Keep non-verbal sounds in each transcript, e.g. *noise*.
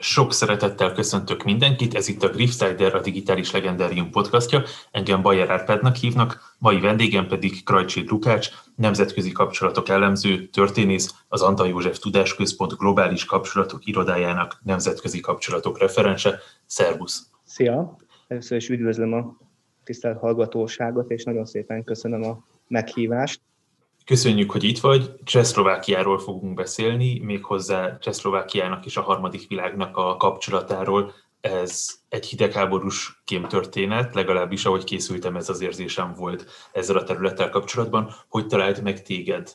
Sok szeretettel köszöntök mindenkit, ez itt a Griffsider, a Digitális Legendárium podcastja. Engem Bajer Árpádnak hívnak, mai vendégem pedig Krajcsi Lukács, nemzetközi kapcsolatok elemző, történész, az Antal József Tudásközpont globális kapcsolatok irodájának nemzetközi kapcsolatok referense. Szervusz! Szia! Először is üdvözlöm a tisztelt hallgatóságot, és nagyon szépen köszönöm a meghívást. Köszönjük, hogy itt vagy. Csehszlovákiáról fogunk beszélni, méghozzá Csehszlovákiának és a harmadik világnak a kapcsolatáról. Ez egy hidegháborús kémtörténet, legalábbis ahogy készültem, ez az érzésem volt ezzel a területtel kapcsolatban. Hogy talált meg téged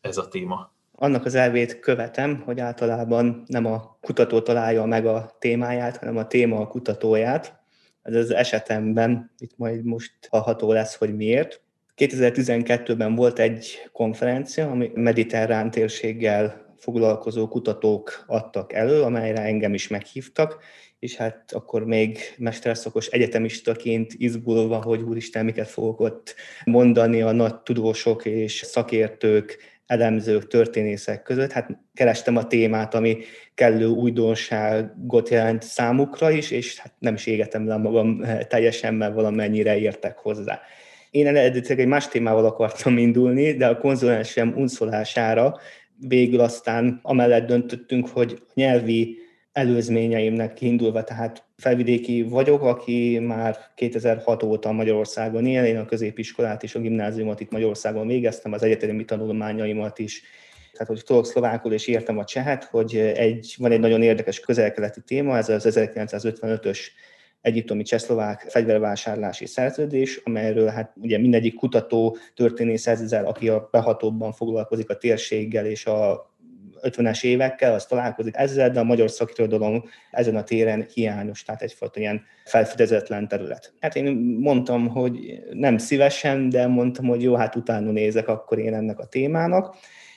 ez a téma? Annak az elvét követem, hogy általában nem a kutató találja meg a témáját, hanem a téma a kutatóját. Ez az esetemben itt majd most hallható lesz, hogy miért. 2012-ben volt egy konferencia, ami mediterrán térséggel foglalkozó kutatók adtak elő, amelyre engem is meghívtak, és hát akkor még mesterszakos egyetemistaként izgulva, hogy úristen, miket fogok ott mondani a nagy tudósok és szakértők, elemzők, történészek között. Hát kerestem a témát, ami kellő újdonságot jelent számukra is, és hát nem is égetem le magam teljesen, mert valamennyire értek hozzá. Én eredetileg egy más témával akartam indulni, de a konzulensem unszolására végül aztán amellett döntöttünk, hogy nyelvi előzményeimnek kiindulva, tehát felvidéki vagyok, aki már 2006 óta Magyarországon él, én a középiskolát és a gimnáziumot itt Magyarországon végeztem, az egyetemi tanulmányaimat is. Tehát hogy tudok szlovákul és értem a csehet, hogy egy, van egy nagyon érdekes közelkeleti téma, ez az 1955-ös egyiptomi csehszlovák fegyvervásárlási szerződés, amelyről hát ugye mindegyik kutató, történész ezzel, aki a behatóbban foglalkozik a térséggel és a 50-es évekkel, az találkozik ezzel, de a magyar szakirodalom ezen a téren hiányos, tehát egyfajta ilyen felfedezetlen terület. Hát én mondtam, hogy nem szívesen, de mondtam, hogy jó, hát utána nézek akkor én ennek a témának,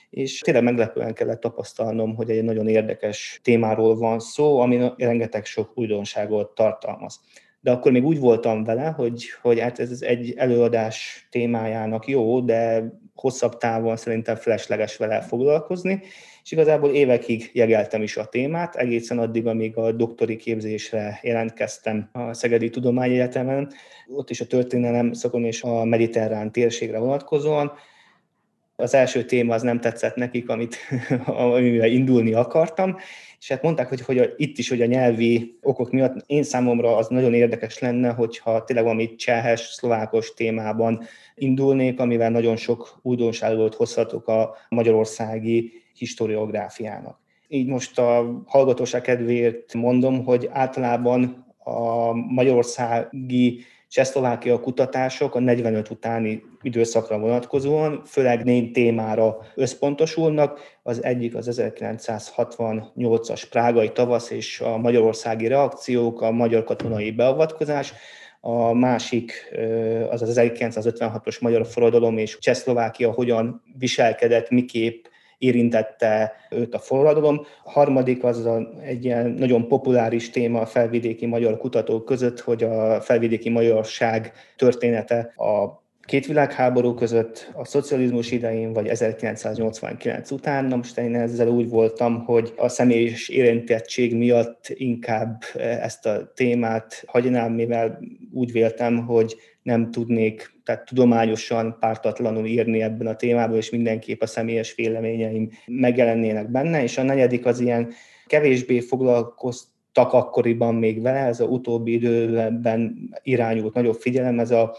és tényleg meglepően kellett tapasztalnom, hogy egy nagyon érdekes témáról van szó, ami rengeteg sok újdonságot tartalmaz. De akkor még úgy voltam vele, hogy, hogy hát ez egy előadás témájának jó, de hosszabb távon szerintem felesleges vele foglalkozni, és igazából évekig jegeltem is a témát, egészen addig, amíg a doktori képzésre jelentkeztem a Szegedi Tudományegyetemen, ott is a történelem szakon és a mediterrán térségre vonatkozóan, az első téma az nem tetszett nekik, amit, *laughs* amivel indulni akartam, és hát mondták, hogy, hogy itt is, hogy a nyelvi okok miatt én számomra az nagyon érdekes lenne, hogyha tényleg valami csehes, szlovákos témában indulnék, amivel nagyon sok újdonságot hozhatok a magyarországi historiográfiának. Így most a hallgatóság kedvéért mondom, hogy általában a magyarországi Csehszlovákia kutatások a 45 utáni időszakra vonatkozóan főleg négy témára összpontosulnak. Az egyik az 1968-as prágai tavasz és a magyarországi reakciók, a magyar katonai beavatkozás, a másik az az 1956-os magyar forradalom és Csehszlovákia hogyan viselkedett, miképp érintette őt a forradalom. A harmadik az egy ilyen nagyon populáris téma a felvidéki magyar kutatók között, hogy a felvidéki magyarság története a két világháború között, a szocializmus idején, vagy 1989 után. Na most én ezzel úgy voltam, hogy a személyes érintettség miatt inkább ezt a témát hagynám, mivel úgy véltem, hogy nem tudnék tehát tudományosan pártatlanul írni ebben a témában, és mindenképp a személyes véleményeim megjelennének benne. És a negyedik az ilyen kevésbé foglalkoztak akkoriban még vele, ez a utóbbi időben irányult nagyobb figyelem, ez a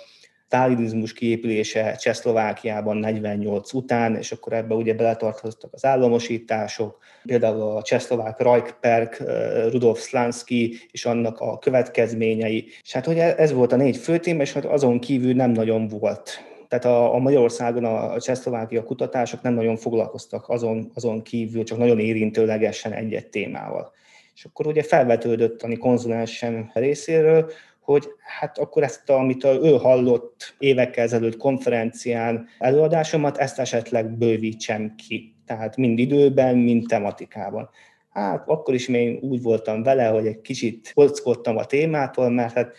sztálinizmus kiépülése Csehszlovákiában 48 után, és akkor ebbe ugye beletartoztak az államosítások, például a csehszlovák Rajkperk, Rudolf Slansky és annak a következményei. És hát ugye ez volt a négy fő téma, és hát azon kívül nem nagyon volt tehát a, a Magyarországon a, a Csehszlovákia kutatások nem nagyon foglalkoztak azon, azon kívül, csak nagyon érintőlegesen egy-egy témával. És akkor ugye felvetődött a konzulensem részéről, hogy hát akkor ezt, amit ő hallott évekkel ezelőtt konferencián előadásomat, ezt esetleg bővítsem ki. Tehát mind időben, mind tematikában. Hát akkor is még úgy voltam vele, hogy egy kicsit kockodtam a témától, mert hát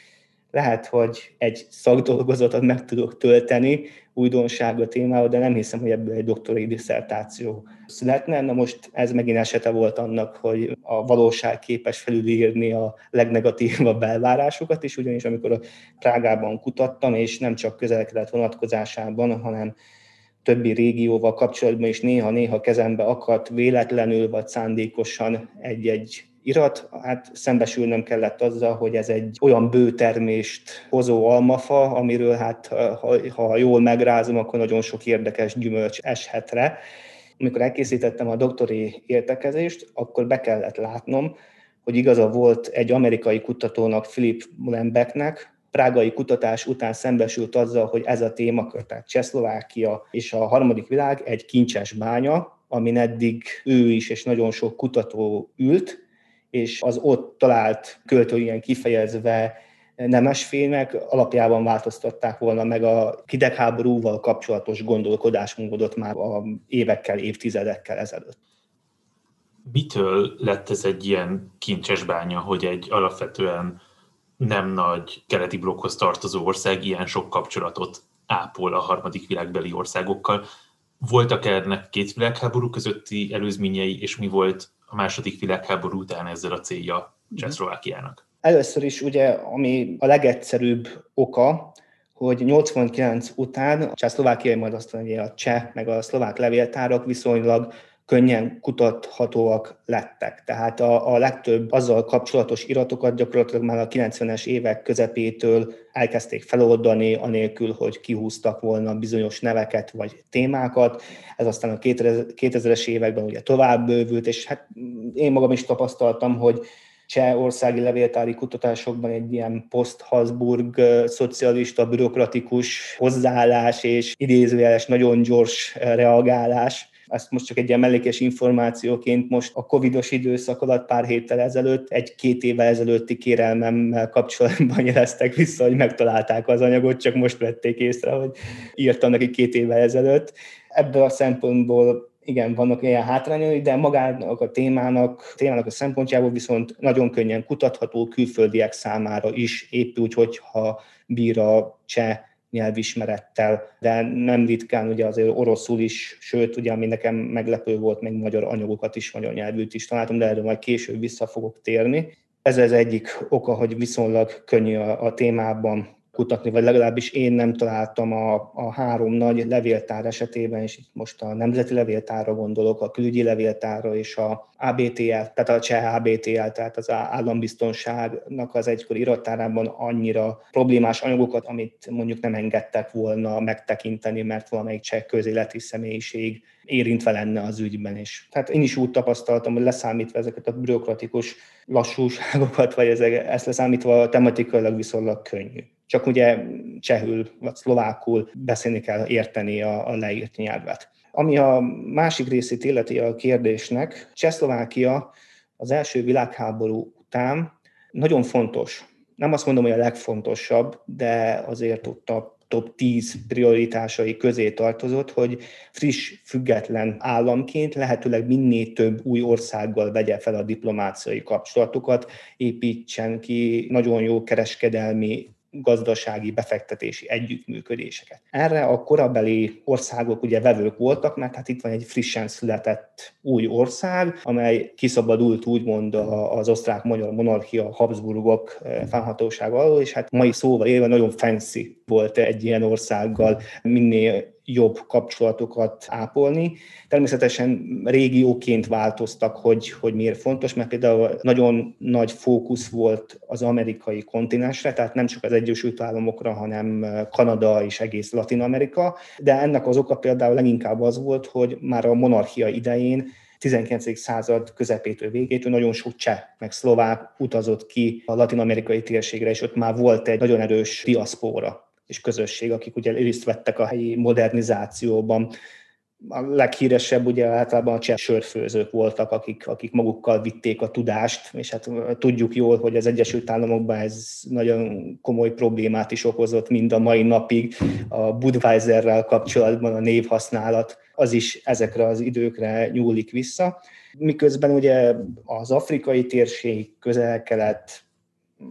lehet, hogy egy szakdolgozatot meg tudok tölteni újdonság a témával, de nem hiszem, hogy ebből egy doktori diszertáció születne. Na most ez megint esete volt annak, hogy a valóság képes felülírni a legnegatívabb elvárásokat is, ugyanis amikor a Prágában kutattam, és nem csak közel vonatkozásában, hanem többi régióval kapcsolatban is néha-néha kezembe akadt véletlenül vagy szándékosan egy-egy irat, hát szembesülnem kellett azzal, hogy ez egy olyan bőtermést hozó almafa, amiről hát ha, ha jól megrázom, akkor nagyon sok érdekes gyümölcs eshet rá. Amikor elkészítettem a doktori értekezést, akkor be kellett látnom, hogy igaza volt egy amerikai kutatónak, Philip Mullenbecknek, prágai kutatás után szembesült azzal, hogy ez a témakör, tehát Csehszlovákia és a harmadik világ egy kincses bánya, amin eddig ő is és nagyon sok kutató ült, és az ott talált költő ilyen kifejezve nemes filmek alapjában változtatták volna meg a hidegháborúval kapcsolatos gondolkodásmódot már a évekkel, évtizedekkel ezelőtt. Mitől lett ez egy ilyen kincses bánya, hogy egy alapvetően nem nagy keleti blokkhoz tartozó ország ilyen sok kapcsolatot ápol a harmadik világbeli országokkal. Voltak ennek két világháború közötti előzményei, és mi volt a második világháború után ezzel a célja Csehszlovákiának? Először is ugye, ami a legegyszerűbb oka, hogy 89 után a csehszlovákiai, majd azt mondja, a cseh, meg a szlovák levéltárok viszonylag könnyen kutathatóak lettek. Tehát a, a legtöbb azzal kapcsolatos iratokat gyakorlatilag már a 90-es évek közepétől elkezdték feloldani, anélkül, hogy kihúztak volna bizonyos neveket vagy témákat. Ez aztán a 2000-es években ugye tovább bővült, és hát én magam is tapasztaltam, hogy csehországi levéltári kutatásokban egy ilyen post-Habsburg szocialista, bürokratikus hozzáállás és idézőjeles nagyon gyors reagálás ezt most csak egy ilyen mellékes információként most a covidos időszak alatt pár héttel ezelőtt, egy-két éve ezelőtti kérelmemmel kapcsolatban *laughs* jeleztek vissza, hogy megtalálták az anyagot, csak most vették észre, hogy írtam neki két éve ezelőtt. Ebből a szempontból igen, vannak ilyen hátrányai, de magának a témának, témának a szempontjából viszont nagyon könnyen kutatható külföldiek számára is, épp úgy, hogyha bír a cseh nyelvismerettel, de nem ritkán ugye azért oroszul is, sőt, ugye ami nekem meglepő volt, még magyar anyagokat is, magyar nyelvűt is találtam, de erről majd később vissza fogok térni. Ez az egyik oka, hogy viszonylag könnyű a, a témában kutatni, vagy legalábbis én nem találtam a, a három nagy levéltár esetében, és itt most a Nemzeti Levéltárra gondolok, a Külügyi Levéltárra és a ABTL, tehát a cseh ABTL, tehát az állambiztonságnak az egykor irattárában annyira problémás anyagokat, amit mondjuk nem engedtek volna megtekinteni, mert valamelyik cseh közéleti személyiség érintve lenne az ügyben is. Tehát én is úgy tapasztaltam, hogy leszámítva ezeket a bürokratikus lassúságokat, vagy ezt leszámítva tematikailag viszonylag könnyű csak ugye csehül vagy szlovákul beszélni kell érteni a, a leírt nyelvet. Ami a másik részét illeti a kérdésnek, Csehszlovákia az első világháború után nagyon fontos. Nem azt mondom, hogy a legfontosabb, de azért ott a top 10 prioritásai közé tartozott, hogy friss, független államként lehetőleg minél több új országgal vegye fel a diplomáciai kapcsolatokat, építsen ki nagyon jó kereskedelmi gazdasági befektetési együttműködéseket. Erre a korabeli országok ugye vevők voltak, mert hát itt van egy frissen született új ország, amely kiszabadult úgymond az osztrák-magyar monarchia Habsburgok eh, fennhatósága alól, és hát mai szóval élve nagyon fancy volt egy ilyen országgal, minél jobb kapcsolatokat ápolni. Természetesen régióként változtak, hogy, hogy miért fontos, mert például nagyon nagy fókusz volt az amerikai kontinensre, tehát nem csak az Egyesült Államokra, hanem Kanada és egész Latin Amerika, de ennek az oka például leginkább az volt, hogy már a monarchia idején 19. század közepétől végétől nagyon sok cseh, meg szlovák utazott ki a latin-amerikai térségre, és ott már volt egy nagyon erős diaszpóra és közösség, akik ugye részt vettek a helyi modernizációban. A leghíresebb ugye általában a cseh sörfőzők voltak, akik, akik magukkal vitték a tudást, és hát tudjuk jól, hogy az Egyesült Államokban ez nagyon komoly problémát is okozott mind a mai napig. A Budweiserrel kapcsolatban a névhasználat az is ezekre az időkre nyúlik vissza. Miközben ugye az afrikai térség, közel-kelet,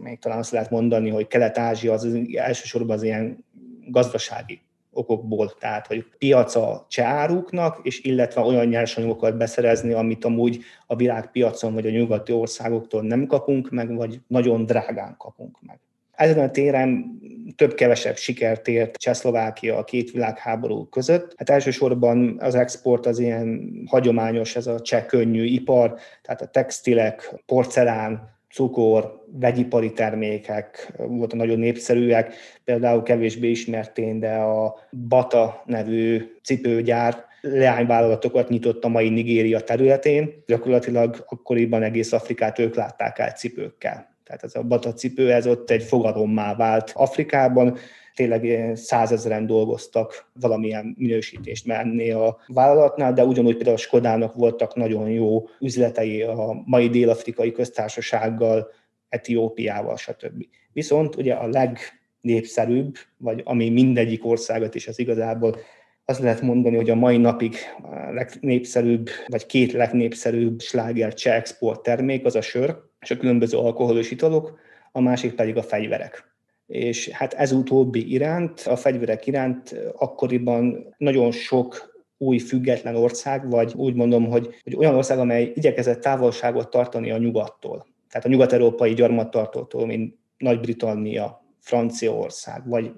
még talán azt lehet mondani, hogy Kelet-Ázsia az elsősorban az ilyen gazdasági okokból, tehát hogy piaca csáruknak, és illetve olyan nyersanyagokat beszerezni, amit amúgy a világpiacon vagy a nyugati országoktól nem kapunk meg, vagy nagyon drágán kapunk meg. Ezen a téren több-kevesebb sikert ért Csehszlovákia a két világháború között. Hát elsősorban az export az ilyen hagyományos, ez a cseh könnyű ipar, tehát a textilek, porcelán, cukor, vegyipari termékek voltak nagyon népszerűek, például kevésbé ismertén, de a Bata nevű cipőgyár leányvállalatokat nyitott a mai Nigéria területén. Gyakorlatilag akkoriban egész Afrikát ők látták el cipőkkel. Tehát ez a Bata cipő, ez ott egy fogalommá vált Afrikában, tényleg százezeren dolgoztak valamilyen minősítést menni a vállalatnál, de ugyanúgy például a Skodának voltak nagyon jó üzletei a mai dél-afrikai köztársasággal, Etiópiával, stb. Viszont ugye a legnépszerűbb, vagy ami mindegyik országot is az igazából azt lehet mondani, hogy a mai napig a legnépszerűbb, vagy két legnépszerűbb sláger cseh export termék az a sör, és a különböző alkoholos italok, a másik pedig a fegyverek és hát ez utóbbi iránt, a fegyverek iránt akkoriban nagyon sok új független ország, vagy úgy mondom, hogy, hogy olyan ország, amely igyekezett távolságot tartani a nyugattól. Tehát a nyugat-európai gyarmattartótól, mint Nagy-Britannia, Franciaország, vagy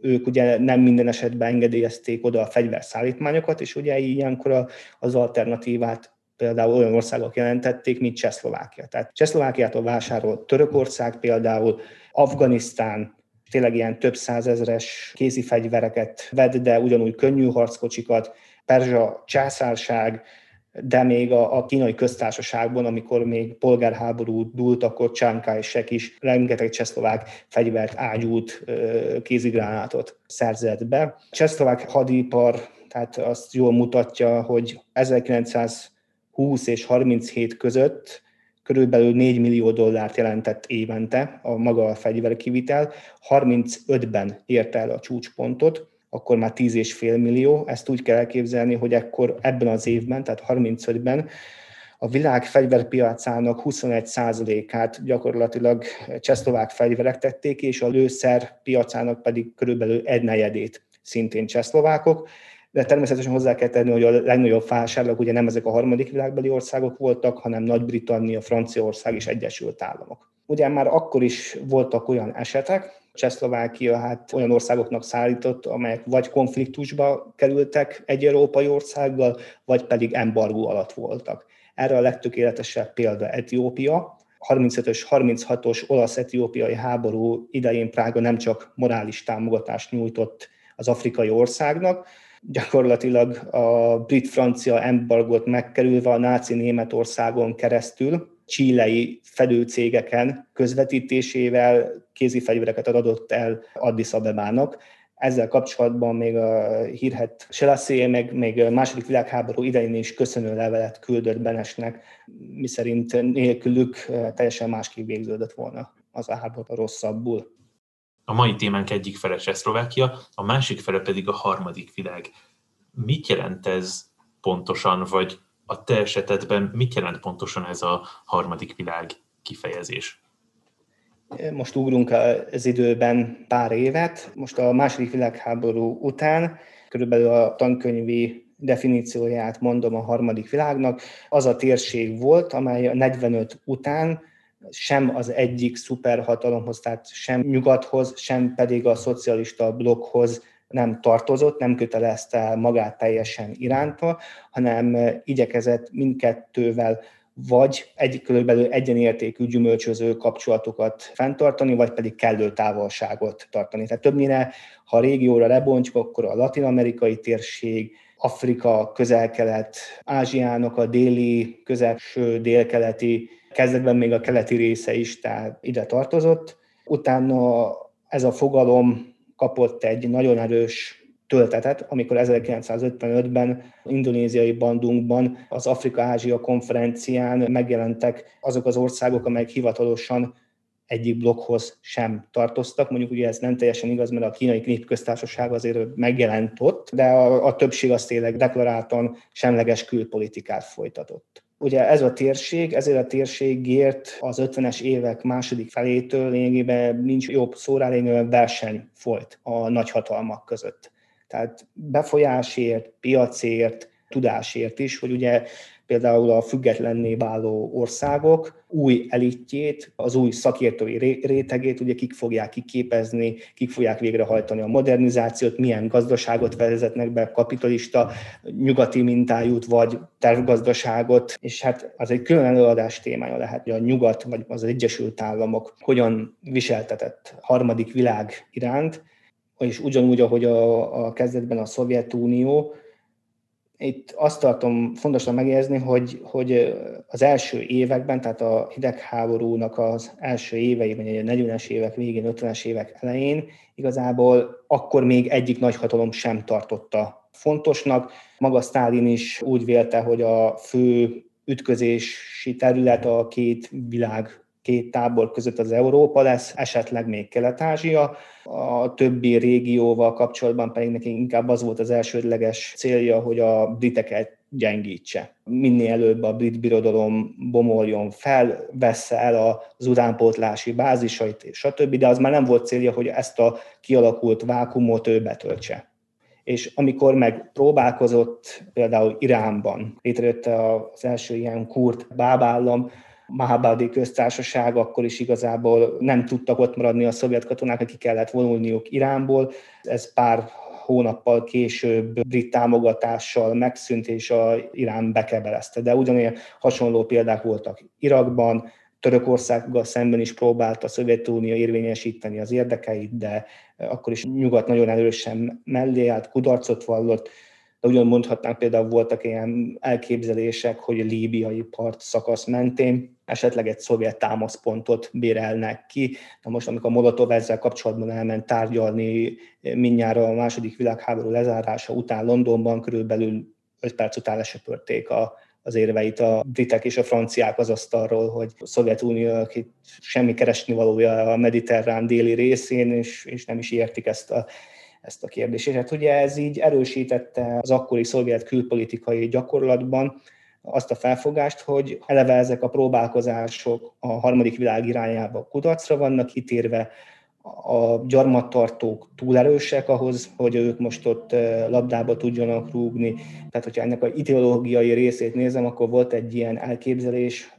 ők ugye nem minden esetben engedélyezték oda a fegyverszállítmányokat, és ugye ilyenkor az alternatívát például olyan országok jelentették, mint Csehszlovákia. Tehát Csehszlovákiától vásárolt Törökország például, Afganisztán, tényleg ilyen több százezres kézi fegyvereket vett, de ugyanúgy könnyű harckocsikat, Perzsa császárság, de még a, a kínai köztársaságban, amikor még polgárháború dúlt, akkor és Sek is rengeteg csehszlovák fegyvert, ágyút, kézigránátot szerzett be. Csehszlovák hadipar, tehát azt jól mutatja, hogy 1920 és 37 között körülbelül 4 millió dollárt jelentett évente a maga a fegyverkivitel, 35-ben érte el a csúcspontot, akkor már 10,5 millió. Ezt úgy kell elképzelni, hogy ekkor ebben az évben, tehát 35-ben a világ fegyverpiacának 21%-át gyakorlatilag csehszlovák fegyverek tették, és a lőszer piacának pedig körülbelül egy negyedét szintén csehszlovákok de természetesen hozzá kell tenni, hogy a legnagyobb vásárlók ugye nem ezek a harmadik világbeli országok voltak, hanem Nagy-Britannia, Franciaország és Egyesült Államok. Ugye már akkor is voltak olyan esetek, Csehszlovákia hát olyan országoknak szállított, amelyek vagy konfliktusba kerültek egy európai országgal, vagy pedig embargó alatt voltak. Erre a legtökéletesebb példa Etiópia, 35-ös, 36-os olasz-etiópiai háború idején Prága nem csak morális támogatást nyújtott az afrikai országnak, gyakorlatilag a brit-francia embargot megkerülve a náci Németországon keresztül csílei fedőcégeken közvetítésével kézi fegyvereket adott el Addis Abebának. Ezzel kapcsolatban még a hírhet Selassie, meg még a második világháború idején is köszönő levelet küldött Benesnek, miszerint nélkülük teljesen másképp végződött volna az a háború rosszabbul. A mai témánk egyik fele Csehszlovákia, a másik fele pedig a harmadik világ. Mit jelent ez pontosan, vagy a te esetedben mit jelent pontosan ez a harmadik világ kifejezés? Most ugrunk az időben pár évet. Most a második világháború után körülbelül a tankönyvi definícióját mondom a harmadik világnak. Az a térség volt, amely a 45 után sem az egyik szuperhatalomhoz, tehát sem nyugathoz, sem pedig a szocialista blokkhoz nem tartozott, nem kötelezte el magát teljesen iránta, hanem igyekezett mindkettővel vagy egy körülbelül egyenértékű gyümölcsöző kapcsolatokat fenntartani, vagy pedig kellő távolságot tartani. Tehát többnyire, ha a régióra lebontjuk, akkor a latin-amerikai térség, Afrika, közel-kelet, Ázsiának a déli, közelső, délkeleti kezdetben még a keleti része is, tehát ide tartozott. Utána ez a fogalom kapott egy nagyon erős töltetet, amikor 1955-ben indonéziai bandunkban az Afrika-Ázsia konferencián megjelentek azok az országok, amelyek hivatalosan egyik blokkhoz sem tartoztak. Mondjuk ugye ez nem teljesen igaz, mert a kínai népköztársaság azért megjelent ott, de a, a többség az tényleg deklaráltan semleges külpolitikát folytatott. Ugye ez a térség, ezért a térségért az 50-es évek második felétől lényegében nincs jobb szórá, verseny folyt a nagyhatalmak között. Tehát befolyásért, piacért, tudásért is, hogy ugye például a függetlenné váló országok új elitjét, az új szakértői rétegét, ugye kik fogják kiképezni, kik fogják végrehajtani a modernizációt, milyen gazdaságot vezetnek be, kapitalista, nyugati mintájút, vagy tervgazdaságot, és hát az egy külön előadás témája lehet, hogy a nyugat, vagy az Egyesült Államok hogyan viseltetett harmadik világ iránt, és ugyanúgy, ahogy a, a kezdetben a Szovjetunió, itt azt tartom fontosnak megjegyezni, hogy, hogy az első években, tehát a hidegháborúnak az első éveiben, a 40-es évek végén, 50-es évek elején igazából akkor még egyik nagyhatalom sem tartotta fontosnak. Maga Stalin is úgy vélte, hogy a fő ütközési terület a két világ két tábor között az Európa lesz, esetleg még Kelet-Ázsia. A többi régióval kapcsolatban pedig neki inkább az volt az elsődleges célja, hogy a briteket gyengítse. Minél előbb a brit birodalom bomoljon fel, vessze el az utánpótlási bázisait, stb., de az már nem volt célja, hogy ezt a kialakult vákumot ő betöltse és amikor meg próbálkozott például Iránban, létrejött az első ilyen kurt bábállam, Mahabadi köztársaság, akkor is igazából nem tudtak ott maradni a szovjet katonák, akik kellett vonulniuk Iránból. Ez pár hónappal később brit támogatással megszűnt, és a Irán bekebelezte. De ugyanilyen hasonló példák voltak Irakban, Törökországgal szemben is próbált a Szovjetunió érvényesíteni az érdekeit, de akkor is nyugat nagyon erősen mellé állt, kudarcot vallott, de ugyan mondhatnánk például voltak ilyen elképzelések, hogy a líbiai part szakasz mentén esetleg egy szovjet támaszpontot bérelnek ki. Na most, amikor Molotov ezzel kapcsolatban elment tárgyalni mindjárt a második világháború lezárása után Londonban, körülbelül 5 perc után lesöpörték a, az érveit a britek és a franciák az asztalról, hogy a Szovjetunió, aki semmi keresni valója a mediterrán déli részén, és, és nem is értik ezt a ezt a kérdést. És hát ugye ez így erősítette az akkori szovjet külpolitikai gyakorlatban azt a felfogást, hogy eleve ezek a próbálkozások a harmadik világ irányába kudarcra vannak kitérve, a gyarmattartók túl erősek ahhoz, hogy ők most ott labdába tudjanak rúgni. Tehát, hogyha ennek a ideológiai részét nézem, akkor volt egy ilyen elképzelés,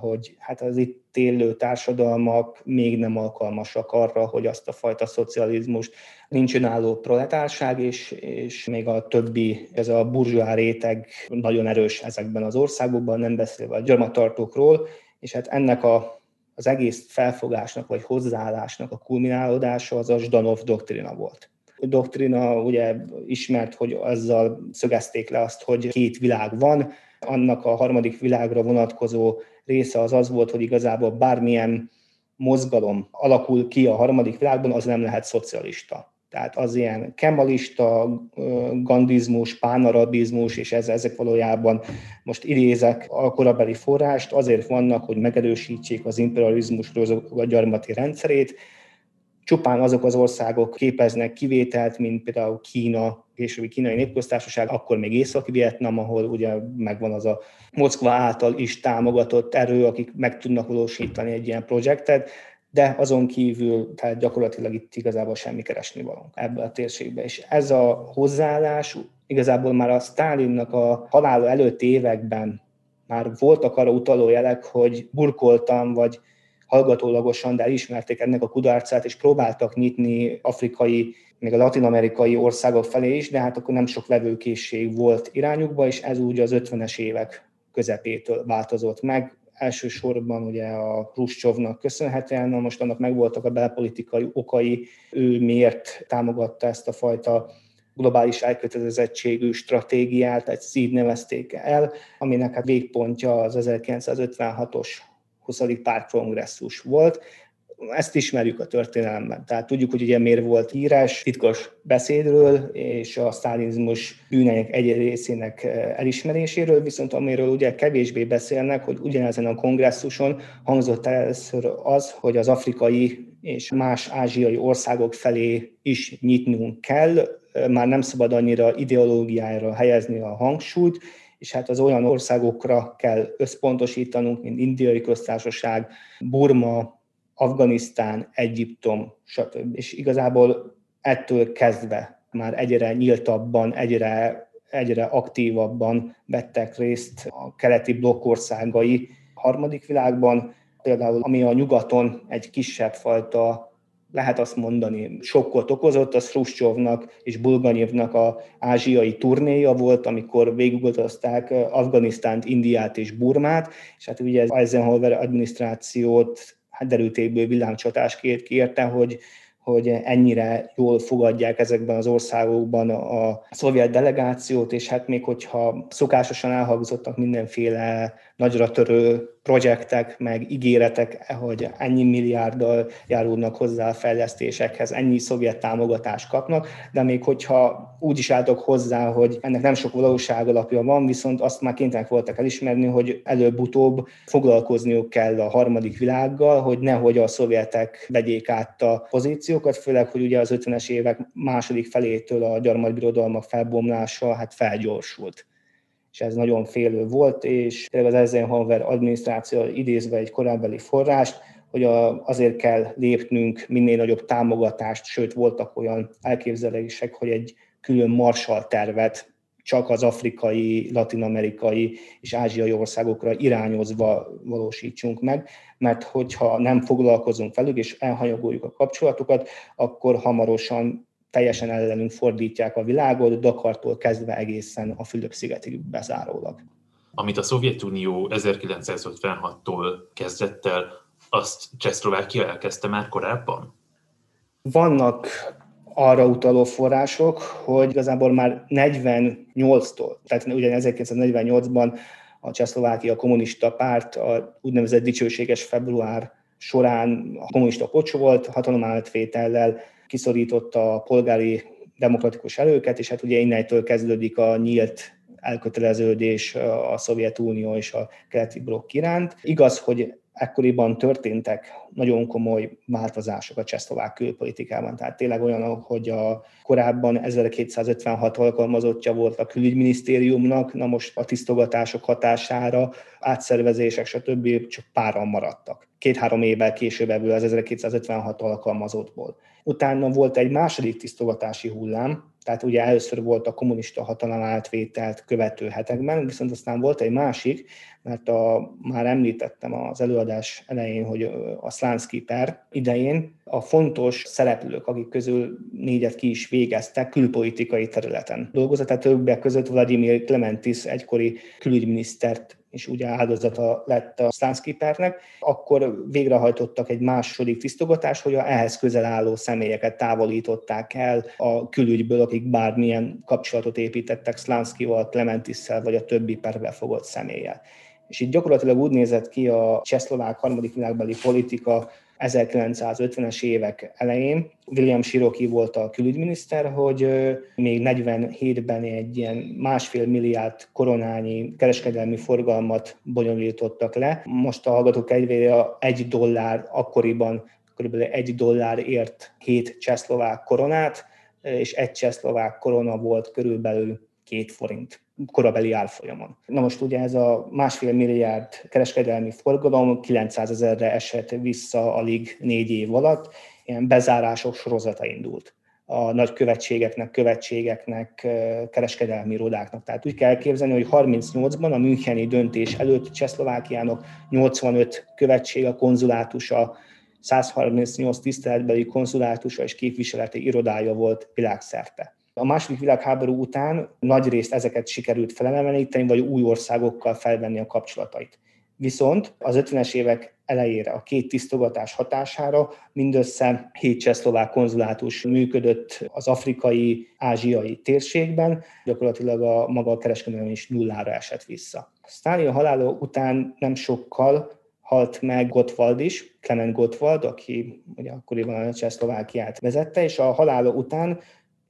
hogy hát az itt élő társadalmak még nem alkalmasak arra, hogy azt a fajta szocializmust nincs önálló proletárság, és, és még a többi, ez a burzsóá réteg nagyon erős ezekben az országokban, nem beszélve a gyarmattartókról, és hát ennek a az egész felfogásnak vagy hozzáállásnak a kulminálódása az a Zsdanov doktrina volt. A doktrina ugye ismert, hogy azzal szögezték le azt, hogy két világ van, annak a harmadik világra vonatkozó része az az volt, hogy igazából bármilyen mozgalom alakul ki a harmadik világban, az nem lehet szocialista. Tehát az ilyen kemalista, gandizmus, pánarabizmus, és ez, ezek valójában most idézek a korabeli forrást, azért vannak, hogy megerősítsék az imperializmusról a gyarmati rendszerét, csupán azok az országok képeznek kivételt, mint például Kína, későbbi kínai népköztársaság, akkor még Észak-Vietnam, ahol ugye megvan az a Moszkva által is támogatott erő, akik meg tudnak valósítani egy ilyen projektet, de azon kívül tehát gyakorlatilag itt igazából semmi keresni való ebbe a térségbe. És ez a hozzáállás igazából már a Stalinnak a halála előtti években már voltak arra utaló jelek, hogy burkoltam, vagy hallgatólagosan, de elismerték ennek a kudarcát, és próbáltak nyitni afrikai, még a latin-amerikai országok felé is, de hát akkor nem sok vevőkészség volt irányukba, és ez úgy az 50-es évek közepétől változott meg elsősorban ugye a Khrushchevnak köszönhetően, na most annak megvoltak a belpolitikai okai, ő miért támogatta ezt a fajta globális elkötelezettségű stratégiát, egy így nevezték el, aminek hát végpontja az 1956-os 20. pártkongresszus volt, ezt ismerjük a történelemben. Tehát tudjuk, hogy ugye miért volt híres titkos beszédről és a sztálinizmus bűneinek egy részének eh, elismeréséről, viszont amiről ugye kevésbé beszélnek, hogy ugyanezen a kongresszuson hangzott először az, hogy az afrikai és más ázsiai országok felé is nyitnunk kell, eh, már nem szabad annyira ideológiára helyezni a hangsúlyt, és hát az olyan országokra kell összpontosítanunk, mint Indiai Köztársaság, Burma, Afganisztán, Egyiptom, stb. És igazából ettől kezdve már egyre nyíltabban, egyre, egyre aktívabban vettek részt a keleti blokkországai harmadik világban, például ami a nyugaton egy kisebb fajta lehet azt mondani, sokkot okozott, az Fruscsovnak és Bulganyevnak a ázsiai turnéja volt, amikor végigutazták Afganisztánt, Indiát és Burmát, és hát ugye az Eisenhower adminisztrációt derültékből villámcsatásként kérte, hogy hogy ennyire jól fogadják ezekben az országokban a szovjet delegációt, és hát még hogyha szokásosan elhangzottak mindenféle nagyra törő projektek, meg ígéretek, hogy ennyi milliárddal járulnak hozzá a fejlesztésekhez, ennyi szovjet támogatást kapnak, de még hogyha úgy is álltok hozzá, hogy ennek nem sok valóság alapja van, viszont azt már kénytelenek voltak elismerni, hogy előbb-utóbb foglalkozniuk kell a harmadik világgal, hogy nehogy a szovjetek vegyék át a pozíciókat, főleg, hogy ugye az 50-es évek második felétől a gyarmatbirodalmak felbomlása hát felgyorsult és ez nagyon félő volt, és tényleg az Eisenhower adminisztráció idézve egy korábbi forrást, hogy azért kell lépnünk minél nagyobb támogatást, sőt voltak olyan elképzelések, hogy egy külön Marshall tervet csak az afrikai, latinamerikai és ázsiai országokra irányozva valósítsunk meg, mert hogyha nem foglalkozunk velük és elhanyagoljuk a kapcsolatokat, akkor hamarosan teljesen ellenünk fordítják a világot, Dakartól kezdve egészen a Fülöp-szigetig bezárólag. Amit a Szovjetunió 1956-tól kezdett el, azt Csehszlovákia elkezdte már korábban? Vannak arra utaló források, hogy igazából már 48-tól, tehát ugye 1948-ban a Csehszlovákia kommunista párt a úgynevezett dicsőséges február során a kommunista kocs volt, hatalomállatvétellel kiszorította a polgári demokratikus erőket, és hát ugye innentől kezdődik a nyílt elköteleződés a Szovjetunió és a keleti blokk iránt. Igaz, hogy ekkoriban történtek nagyon komoly változások a csehszlovák külpolitikában. Tehát tényleg olyan, hogy a korábban 1256 alkalmazottja volt a külügyminisztériumnak, na most a tisztogatások hatására, átszervezések, stb. csak páran maradtak. Két-három évvel később ebből az 1256 alkalmazottból. Utána volt egy második tisztogatási hullám, tehát ugye először volt a kommunista hatalom átvételt követő hetekben, viszont aztán volt egy másik, mert a, már említettem az előadás elején, hogy a Slánszki per idején a fontos szereplők, akik közül négyet ki is végeztek, külpolitikai területen dolgozott, többek között Vladimir Clementis egykori külügyminisztert és ugye áldozata lett a Stanskipernek, akkor végrehajtottak egy második tisztogatást, hogy a ehhez közel álló személyeket távolították el a külügyből, akik bármilyen kapcsolatot építettek Slanskival, Clementisszel vagy a többi perbe fogott személlyel. És itt gyakorlatilag úgy nézett ki a csehszlovák harmadik világbeli politika 1950-es évek elején. William Siroki volt a külügyminiszter, hogy még 47-ben egy ilyen másfél milliárd koronányi kereskedelmi forgalmat bonyolítottak le. Most a hallgatók egyvére egy dollár akkoriban kb. egy dollár ért 7 csehszlovák koronát, és egy csehszlovák korona volt körülbelül két forint korabeli árfolyamon. Na most ugye ez a másfél milliárd kereskedelmi forgalom 900 ezerre esett vissza alig négy év alatt, ilyen bezárások sorozata indult a nagy követségeknek, követségeknek, kereskedelmi irodáknak. Tehát úgy kell képzelni, hogy 38-ban a Müncheni döntés előtt Csehszlovákiának 85 követség, a konzulátusa, 138 tiszteletbeli konzulátusa és képviseleti irodája volt világszerte. A második világháború után nagy részt ezeket sikerült feleleveníteni, vagy új országokkal felvenni a kapcsolatait. Viszont az 50-es évek elejére a két tisztogatás hatására mindössze hét csehszlovák konzulátus működött az afrikai, ázsiai térségben, gyakorlatilag a maga a kereskedelem is nullára esett vissza. Sztálin halála után nem sokkal halt meg Gottwald is, Clement Gottwald, aki ugye akkoriban a Csehszlovákiát vezette, és a halála után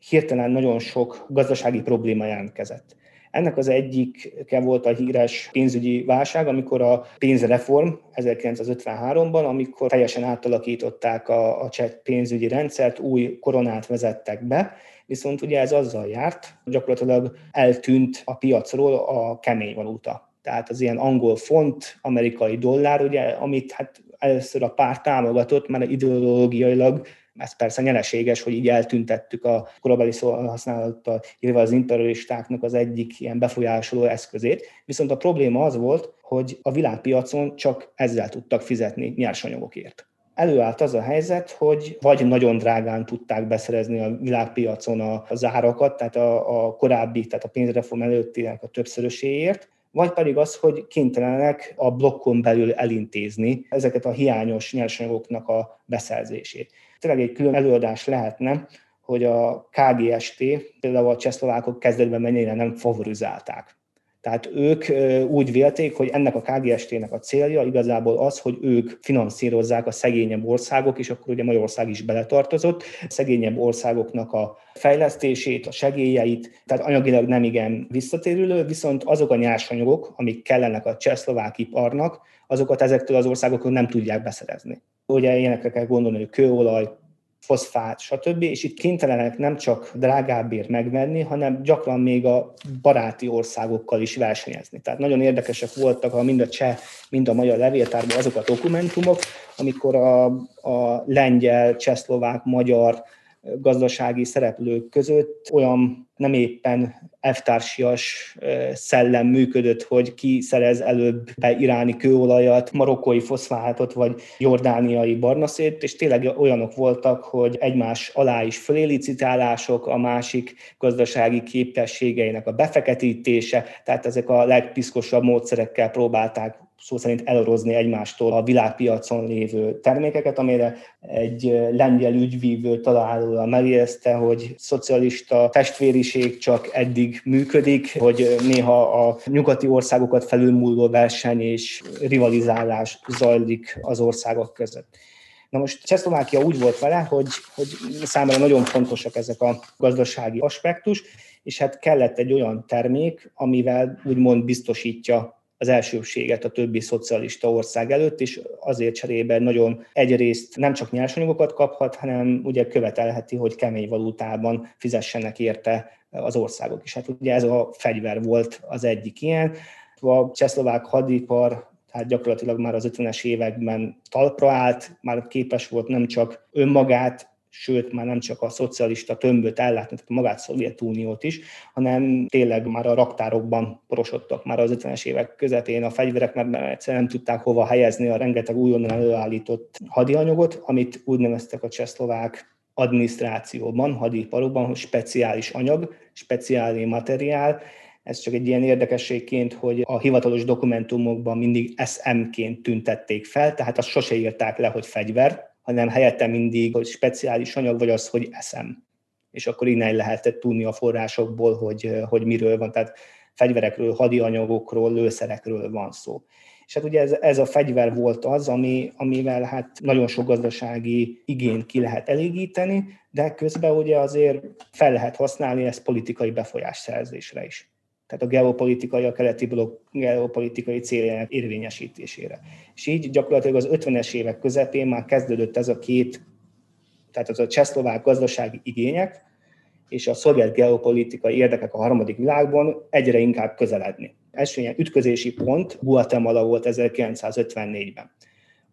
hirtelen nagyon sok gazdasági probléma jelentkezett. Ennek az egyike volt a híres pénzügyi válság, amikor a pénzreform 1953-ban, amikor teljesen átalakították a, a cseh pénzügyi rendszert, új koronát vezettek be, viszont ugye ez azzal járt, gyakorlatilag eltűnt a piacról a kemény valuta. Tehát az ilyen angol font, amerikai dollár, ugye, amit hát először a párt támogatott, mert ideológiailag ez persze nyereséges, hogy így eltüntettük a korabeli használattal, illetve az imperialistáknak az egyik ilyen befolyásoló eszközét. Viszont a probléma az volt, hogy a világpiacon csak ezzel tudtak fizetni nyersanyagokért előállt az a helyzet, hogy vagy nagyon drágán tudták beszerezni a világpiacon a, a zárakat, tehát a, a korábbi, tehát a pénzreform előttinek a többszöröséért, vagy pedig az, hogy kénytelenek a blokkon belül elintézni ezeket a hiányos nyersanyagoknak a beszerzését. Tényleg egy külön előadás lehetne, hogy a KGST, például a csehszlovákok kezdetben mennyire nem favorizálták tehát ők úgy vélték, hogy ennek a KGST-nek a célja igazából az, hogy ők finanszírozzák a szegényebb országok, és akkor ugye Magyarország is beletartozott, szegényebb országoknak a fejlesztését, a segélyeit, tehát anyagilag nem igen visszatérülő, viszont azok a nyersanyagok, amik kellenek a csehszlovák iparnak, azokat ezektől az országoktól nem tudják beszerezni. Ugye ilyenekre kell gondolni, hogy kőolaj, foszfát, stb. És itt kénytelenek nem csak drágábbért megvenni, hanem gyakran még a baráti országokkal is versenyezni. Tehát nagyon érdekesek voltak a mind a cseh, mind a magyar levéltárban azok a dokumentumok, amikor a, a lengyel, csehszlovák, magyar gazdasági szereplők között. Olyan nem éppen eftársias szellem működött, hogy ki szerez előbb be iráni kőolajat, marokkói foszfátot vagy jordániai barnaszét, és tényleg olyanok voltak, hogy egymás alá is fölélicitálások, a másik gazdasági képességeinek a befeketítése, tehát ezek a legpiszkosabb módszerekkel próbálták szó szerint elorozni egymástól a világpiacon lévő termékeket, amire egy lengyel ügyvívő találóan megjegyezte, hogy szocialista testvériség csak eddig működik, hogy néha a nyugati országokat felülmúló verseny és rivalizálás zajlik az országok között. Na most Csehszlovákia úgy volt vele, hogy, hogy számára nagyon fontosak ezek a gazdasági aspektus, és hát kellett egy olyan termék, amivel úgymond biztosítja az elsőséget a többi szocialista ország előtt, és azért cserébe nagyon egyrészt nem csak nyersanyagokat kaphat, hanem ugye követelheti, hogy kemény valutában fizessenek érte az országok is. Hát ugye ez a fegyver volt az egyik ilyen. A csehszlovák hadipar tehát gyakorlatilag már az 50-es években talpra állt, már képes volt nem csak önmagát sőt már nem csak a szocialista tömböt ellátni, tehát magát Szovjetuniót is, hanem tényleg már a raktárokban porosodtak már az 50-es évek közepén a fegyverek, mert egyszerűen nem tudták hova helyezni a rengeteg újonnan előállított hadianyagot, amit úgy neveztek a csehszlovák adminisztrációban, hadiparokban, hogy speciális anyag, speciális materiál, ez csak egy ilyen érdekességként, hogy a hivatalos dokumentumokban mindig SM-ként tüntették fel, tehát azt sose írták le, hogy fegyver, hanem helyette mindig, hogy speciális anyag, vagy az, hogy eszem. És akkor innen lehetett tudni a forrásokból, hogy, hogy miről van. Tehát fegyverekről, hadianyagokról, lőszerekről van szó. És hát ugye ez, ez a fegyver volt az, ami, amivel hát nagyon sok gazdasági igényt ki lehet elégíteni, de közben ugye azért fel lehet használni ezt politikai befolyás szerzésre is tehát a geopolitikai, a keleti blokk geopolitikai céljának érvényesítésére. És így gyakorlatilag az 50-es évek közepén már kezdődött ez a két, tehát az a csehszlovák gazdasági igények, és a szovjet geopolitikai érdekek a harmadik világban egyre inkább közeledni. Első ilyen ütközési pont Guatemala volt 1954-ben.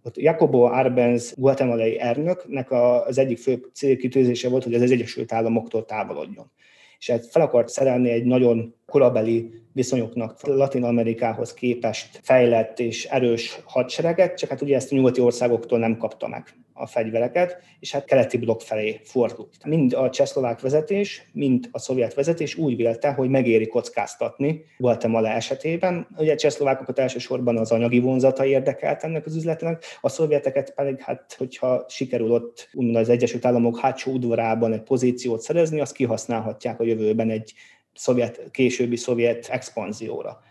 Ott Jacobo Arbenz guatemalai elnöknek az egyik fő célkitűzése volt, hogy az Egyesült Államoktól távolodjon és fel akart szerelni egy nagyon korabeli viszonyoknak Latin Amerikához képest fejlett és erős hadsereget, csak hát ugye ezt a nyugati országoktól nem kapta meg a fegyvereket, és hát keleti blokk felé fordult. Mind a csehszlovák vezetés, mind a szovjet vezetés úgy vélte, hogy megéri kockáztatni Guatemala esetében. Ugye a csehszlovákokat elsősorban az anyagi vonzata érdekelt ennek az üzletnek, a szovjeteket pedig, hát, hogyha sikerül ott úgymond az Egyesült Államok hátsó udvarában egy pozíciót szerezni, azt kihasználhatják a jövőben egy szovjet, későbbi szovjet expanzióra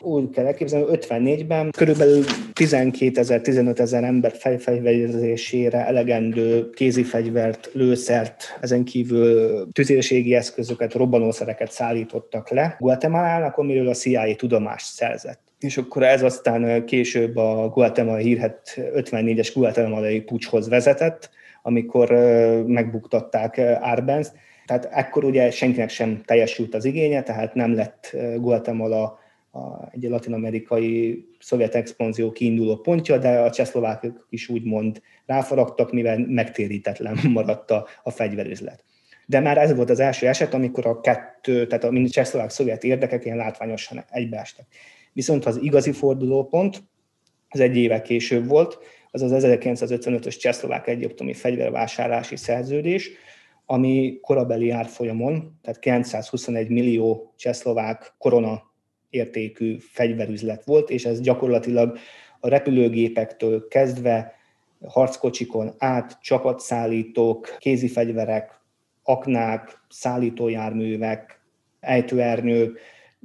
úgy kell elképzelni, hogy 54-ben körülbelül 12 ezer, 15 ezer ember fejfegyverzésére elegendő kézifegyvert, lőszert, ezen kívül tüzérségi eszközöket, robbanószereket szállítottak le Guatemalának, amiről a CIA tudomást szerzett. És akkor ez aztán később a Guatemala hírhet 54-es guatemalai pucshoz vezetett, amikor megbuktatták Arbenz. Tehát ekkor ugye senkinek sem teljesült az igénye, tehát nem lett Guatemala a, egy latin-amerikai szovjet expanzió kiinduló pontja, de a csehszlovákok is úgymond ráfaragtak, mivel megtérítetlen *laughs* maradt a, a fegyverüzlet. De már ez volt az első eset, amikor a kettő, tehát a csehszlovák-szovjet érdekek ilyen látványosan egybeestek. Viszont az igazi fordulópont, az egy évek később volt, az az 1955-ös csehszlovák egyiptomi fegyvervásárlási szerződés, ami korabeli árfolyamon, tehát 921 millió csehszlovák korona értékű fegyverüzlet volt, és ez gyakorlatilag a repülőgépektől kezdve harckocsikon át csapatszállítók, kézifegyverek, aknák, szállítójárművek, ejtőernyők,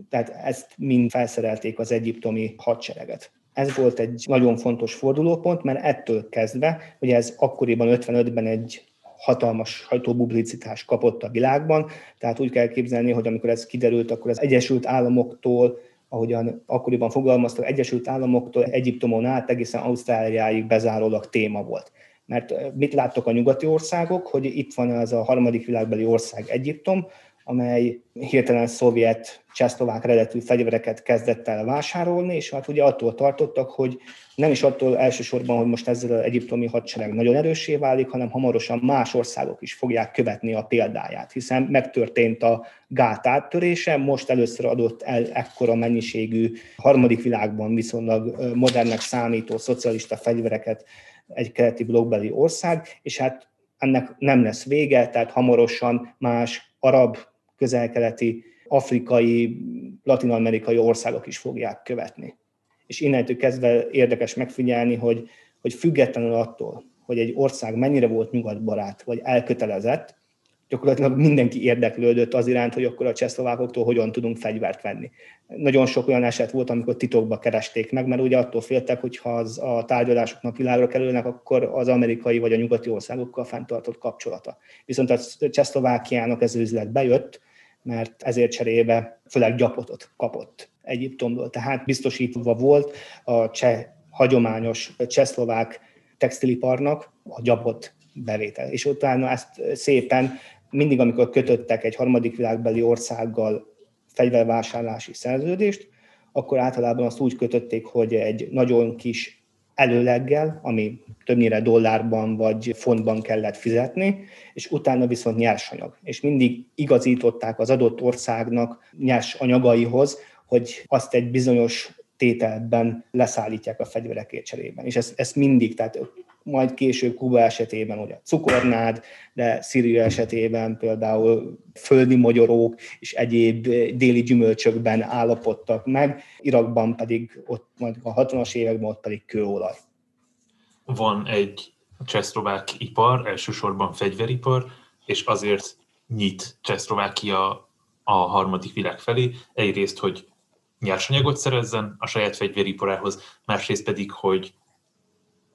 tehát ezt mind felszerelték az egyiptomi hadsereget. Ez volt egy nagyon fontos fordulópont, mert ettől kezdve, hogy ez akkoriban 55-ben egy hatalmas hajtópublicitást kapott a világban, tehát úgy kell képzelni, hogy amikor ez kiderült, akkor az Egyesült Államoktól, ahogyan akkoriban fogalmaztak, Egyesült Államoktól Egyiptomon át egészen Ausztráliáig bezárólag téma volt. Mert mit láttok a nyugati országok, hogy itt van az a harmadik világbeli ország Egyiptom, amely hirtelen szovjet, csehszlovák eredetű fegyvereket kezdett el vásárolni, és hát ugye attól tartottak, hogy nem is attól elsősorban, hogy most ezzel az egyiptomi hadsereg nagyon erőssé válik, hanem hamarosan más országok is fogják követni a példáját, hiszen megtörtént a gát áttörése, most először adott el ekkora mennyiségű harmadik világban viszonylag modernnek számító szocialista fegyvereket egy keleti blokkbeli ország, és hát ennek nem lesz vége, tehát hamarosan más arab közelkeleti, afrikai, latin-amerikai országok is fogják követni. És innentől kezdve érdekes megfigyelni, hogy, hogy függetlenül attól, hogy egy ország mennyire volt nyugatbarát, vagy elkötelezett, gyakorlatilag mindenki érdeklődött az iránt, hogy akkor a csehszlovákoktól hogyan tudunk fegyvert venni. Nagyon sok olyan eset volt, amikor titokba keresték meg, mert ugye attól féltek, hogy ha az, a tárgyalások napvilágra kerülnek, akkor az amerikai vagy a nyugati országokkal fenntartott kapcsolata. Viszont a Csehszlovákiának ez üzlet bejött, mert ezért cserébe főleg gyapotot kapott Egyiptomból. Tehát biztosítva volt a cseh hagyományos csehszlovák textiliparnak a gyapot bevétel. És utána ezt szépen mindig, amikor kötöttek egy harmadik világbeli országgal fegyvervásárlási szerződést, akkor általában azt úgy kötötték, hogy egy nagyon kis előleggel, ami többnyire dollárban vagy fontban kellett fizetni, és utána viszont nyersanyag. És mindig igazították az adott országnak nyers anyagaihoz, hogy azt egy bizonyos tételben leszállítják a fegyverekért cserében. És ezt, ezt mindig, tehát majd később Kuba esetében ugye cukornád, de Szíria esetében például földi magyarók és egyéb déli gyümölcsökben állapodtak meg, Irakban pedig ott majd a 60-as években ott pedig kőolaj. Van egy csehszlovák ipar, elsősorban fegyveripar, és azért nyit Csehszlovákia a harmadik világ felé. Egyrészt, hogy nyersanyagot szerezzen a saját fegyveriparához, másrészt pedig, hogy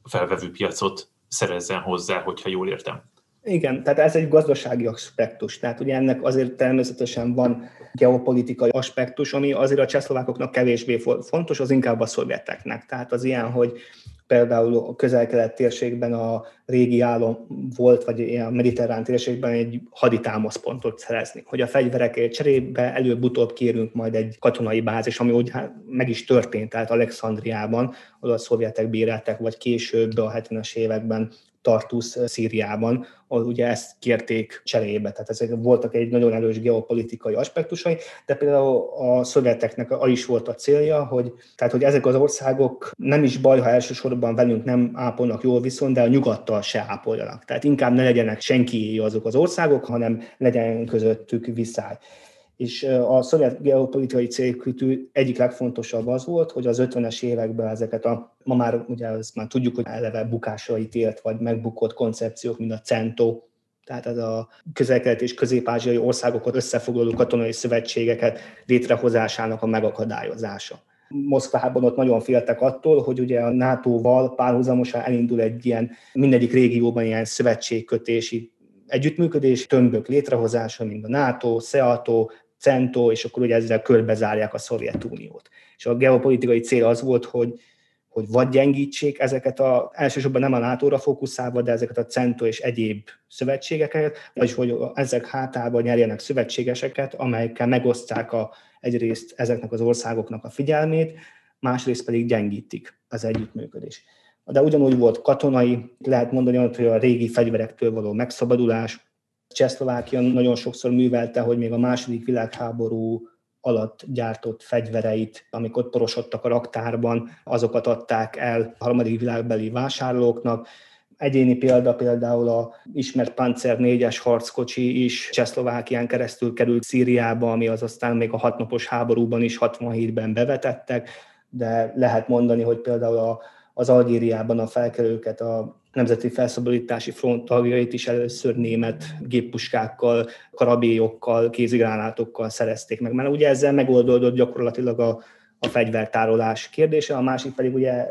felvevő piacot szerezzen hozzá, hogyha jól értem. Igen, tehát ez egy gazdasági aspektus. Tehát ugye ennek azért természetesen van geopolitikai aspektus, ami azért a csehszlovákoknak kevésbé fontos, az inkább a szovjeteknek. Tehát az ilyen, hogy például a közel-kelet térségben a régi állam volt, vagy ilyen mediterrán térségben egy haditámaszpontot szerezni, hogy a fegyverekért cserébe előbb-utóbb kérünk majd egy katonai bázis, ami úgy meg is történt, tehát Alexandriában, ahol a szovjetek bírálták, vagy később a 70-es években Tartus Szíriában, ahol ugye ezt kérték cserébe. Tehát ezek voltak egy nagyon erős geopolitikai aspektusai, de például a szovjeteknek a is volt a célja, hogy, tehát, hogy ezek az országok nem is baj, ha elsősorban velünk nem ápolnak jól viszont, de a nyugattal se ápoljanak. Tehát inkább ne legyenek senki azok az országok, hanem legyen közöttük viszály és a szovjet geopolitikai célkütő egyik legfontosabb az volt, hogy az 50-es években ezeket a, ma már ugye ezt már tudjuk, hogy eleve bukásra ítélt, vagy megbukott koncepciók, mint a CENTO, tehát ez a közel és közép-ázsiai országokat összefoglaló katonai szövetségeket létrehozásának a megakadályozása. Moszkvában ott nagyon féltek attól, hogy ugye a NATO-val párhuzamosan elindul egy ilyen, mindegyik régióban ilyen szövetségkötési együttműködés, tömbök létrehozása, mint a NATO, SEATO, CENTO, és akkor ugye ezzel körbezárják a Szovjetuniót. És a geopolitikai cél az volt, hogy, hogy vagy gyengítsék ezeket a, elsősorban nem a NATO-ra fókuszálva, de ezeket a CENTO és egyéb szövetségeket, vagy hogy ezek hátában nyerjenek szövetségeseket, amelyekkel megosztják a, egyrészt ezeknek az országoknak a figyelmét, másrészt pedig gyengítik az együttműködés. De ugyanúgy volt katonai, lehet mondani, hogy a régi fegyverektől való megszabadulás. Csehszlovákia nagyon sokszor művelte, hogy még a második világháború alatt gyártott fegyvereit, amik ott porosodtak a raktárban, azokat adták el a harmadik világbeli vásárlóknak. Egyéni példa például a ismert Panzer 4-es harckocsi is Csehszlovákián keresztül került Szíriába, ami az aztán még a hatnapos háborúban is 67-ben bevetettek, de lehet mondani, hogy például a, az Algériában a felkelőket a Nemzeti Felszabadítási Front tagjait is először német géppuskákkal, karabélyokkal, kézigránátokkal szerezték meg, mert ugye ezzel megoldódott gyakorlatilag a, a fegyvertárolás kérdése, a másik pedig ugye,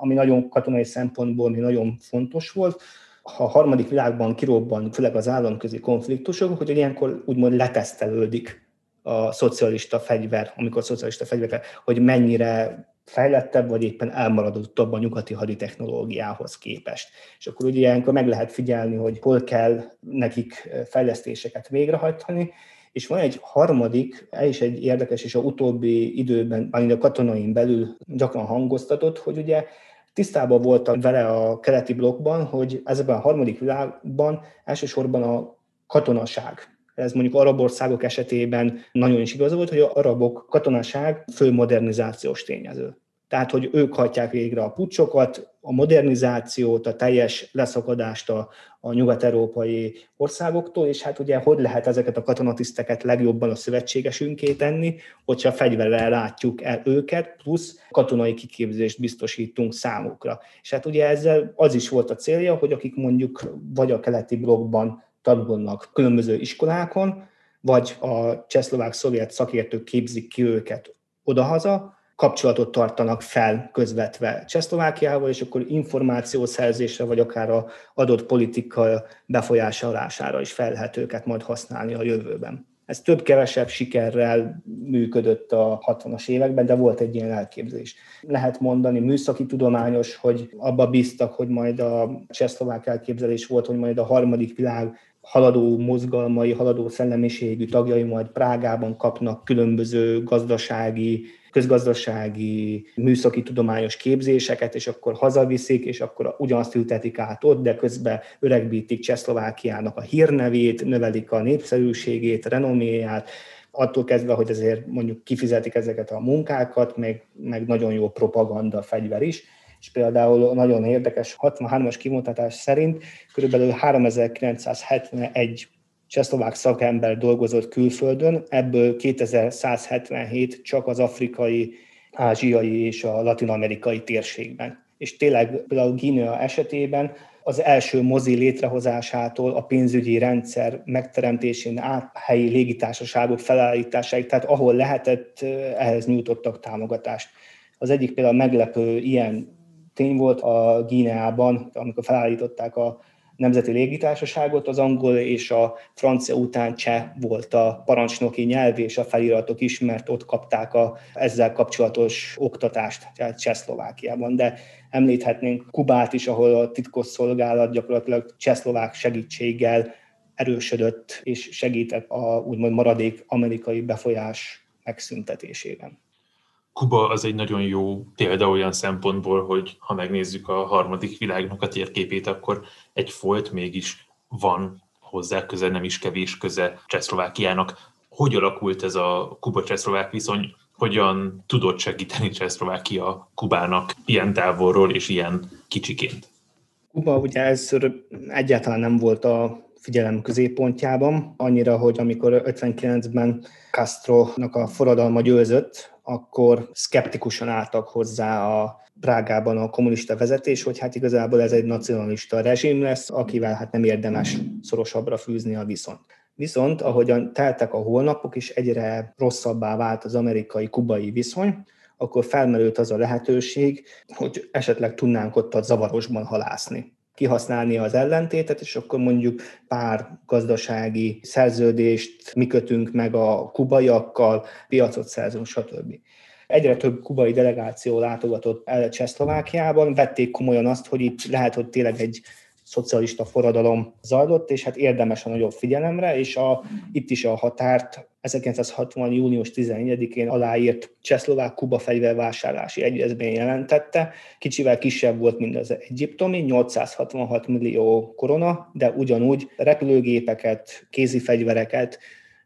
ami nagyon katonai szempontból ami nagyon fontos volt, ha a harmadik világban kirobban, főleg az államközi konfliktusok, hogy ilyenkor úgymond letesztelődik a szocialista fegyver, amikor a szocialista fegyver, hogy mennyire fejlettebb, vagy éppen elmaradottabb a nyugati haditechnológiához képest. És akkor ugye ilyenkor meg lehet figyelni, hogy hol kell nekik fejlesztéseket végrehajtani, és van egy harmadik, ez is egy érdekes, és a utóbbi időben, ami a katonain belül gyakran hangoztatott, hogy ugye tisztában voltak vele a keleti blokkban, hogy ezekben a harmadik világban elsősorban a katonaság ez mondjuk arab országok esetében nagyon is igaz volt, hogy a arabok katonaság fő modernizációs tényező. Tehát, hogy ők hagyják végre a pucsokat, a modernizációt, a teljes leszakadást a, a nyugat-európai országoktól, és hát ugye hogy lehet ezeket a katonatiszteket legjobban a szövetségesünké tenni, hogyha fegyverrel látjuk el őket, plusz katonai kiképzést biztosítunk számukra. És hát ugye ezzel az is volt a célja, hogy akik mondjuk vagy a keleti blokkban tanulnak különböző iskolákon, vagy a csehszlovák-szovjet szakértők képzik ki őket odahaza, kapcsolatot tartanak fel közvetve Csehszlovákiával, és akkor információszerzésre, vagy akár a adott politika befolyásolására is fel lehet őket majd használni a jövőben. Ez több-kevesebb sikerrel működött a 60-as években, de volt egy ilyen elképzelés. Lehet mondani műszaki tudományos, hogy abba bíztak, hogy majd a csehszlovák elképzelés volt, hogy majd a harmadik világ haladó mozgalmai, haladó szellemiségű tagjai majd Prágában kapnak különböző gazdasági, közgazdasági, műszaki tudományos képzéseket, és akkor hazaviszik, és akkor ugyanazt ültetik át ott, de közben öregbítik Csehszlovákiának a hírnevét, növelik a népszerűségét, renoméját, attól kezdve, hogy ezért mondjuk kifizetik ezeket a munkákat, meg, meg nagyon jó propaganda fegyver is és például nagyon érdekes 63-as kimutatás szerint körülbelül 3971 csehszlovák szakember dolgozott külföldön, ebből 2177 csak az afrikai, ázsiai és a latin-amerikai térségben. És tényleg például Guinea esetében az első mozi létrehozásától a pénzügyi rendszer megteremtésén át helyi légitársaságok felállításáig, tehát ahol lehetett, ehhez nyújtottak támogatást. Az egyik például meglepő ilyen tény volt a Gíneában, amikor felállították a Nemzeti Légitársaságot, az angol és a francia után cseh volt a parancsnoki nyelv és a feliratok is, mert ott kapták a ezzel kapcsolatos oktatást, tehát Csehszlovákiában. De említhetnénk Kubát is, ahol a titkosszolgálat gyakorlatilag csehszlovák segítséggel erősödött és segített a úgymond maradék amerikai befolyás megszüntetésében. Kuba az egy nagyon jó példa olyan szempontból, hogy ha megnézzük a harmadik világnak a térképét, akkor egy folt mégis van hozzá köze, nem is kevés köze Csehszlovákiának. Hogy alakult ez a Kuba-Csehszlovák viszony? Hogyan tudott segíteni Csehszlovákia Kubának ilyen távolról és ilyen kicsiként? Kuba ugye ez egyáltalán nem volt a figyelem középpontjában, annyira, hogy amikor 59-ben Castro-nak a forradalma győzött, akkor szkeptikusan álltak hozzá a Prágában a kommunista vezetés, hogy hát igazából ez egy nacionalista rezsim lesz, akivel hát nem érdemes szorosabbra fűzni a viszont. Viszont ahogyan teltek a holnapok, és egyre rosszabbá vált az amerikai-kubai viszony, akkor felmerült az a lehetőség, hogy esetleg tudnánk ott a zavarosban halászni kihasználni az ellentétet, és akkor mondjuk pár gazdasági szerződést mi kötünk meg a kubaiakkal, piacot szerzünk, stb. Egyre több kubai delegáció látogatott el Csehszlovákiában, vették komolyan azt, hogy itt lehet, hogy tényleg egy szocialista forradalom zajlott, és hát érdemes a nagyobb figyelemre, és a, itt is a határt 1960. június 14-én aláírt Csehszlovák Kuba fegyvervásárlási egyezmény jelentette. Kicsivel kisebb volt, mint az egyiptomi, 866 millió korona, de ugyanúgy repülőgépeket, kézi fegyvereket,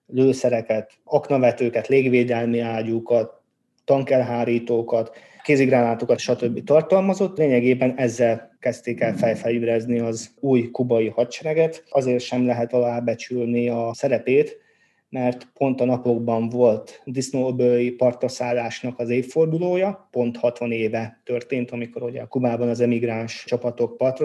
lőszereket, aknavetőket, légvédelmi ágyúkat, tankelhárítókat, kézigránátokat, stb. tartalmazott. Lényegében ezzel kezdték el felfegyverezni az új kubai hadsereget. Azért sem lehet alábecsülni a szerepét, mert pont a napokban volt disznóbői partaszállásnak az évfordulója, pont 60 éve történt, amikor ugye a Kubában az emigráns csapatok partra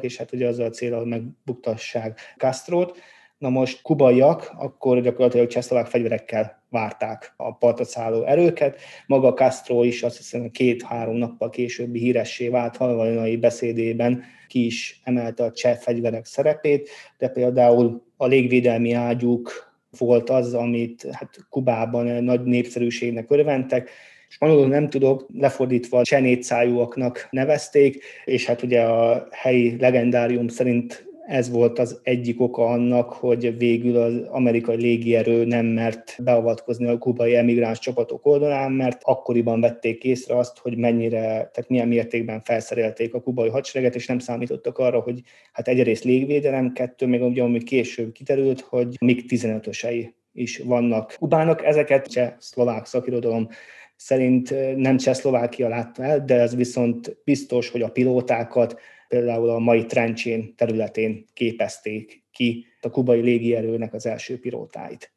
és hát ugye azzal a célral megbuktassák Castrót. Na most kubaiak akkor gyakorlatilag csehszlovák fegyverekkel várták a partra erőket. Maga Castro is azt hiszem két-három nappal későbbi híressé vált halvajnai beszédében ki is emelte a cseh fegyverek szerepét, de például a légvédelmi ágyúk volt az, amit hát Kubában nagy népszerűségnek örventek, és angolul nem tudok, lefordítva csenétszájúaknak nevezték, és hát ugye a helyi legendárium szerint ez volt az egyik oka annak, hogy végül az amerikai légierő nem mert beavatkozni a kubai emigráns csapatok oldalán, mert akkoriban vették észre azt, hogy mennyire, tehát milyen mértékben felszerelték a kubai hadsereget, és nem számítottak arra, hogy hát egyrészt légvédelem, kettő, még ugye, ami később kiterült, hogy még 15-ösei is vannak Kubának. Ezeket cseh szlovák szakirodalom szerint nem Csehszlovákia látta el, de ez viszont biztos, hogy a pilótákat például a mai Trencsén területén képezték ki a kubai légierőnek az első pilótáit.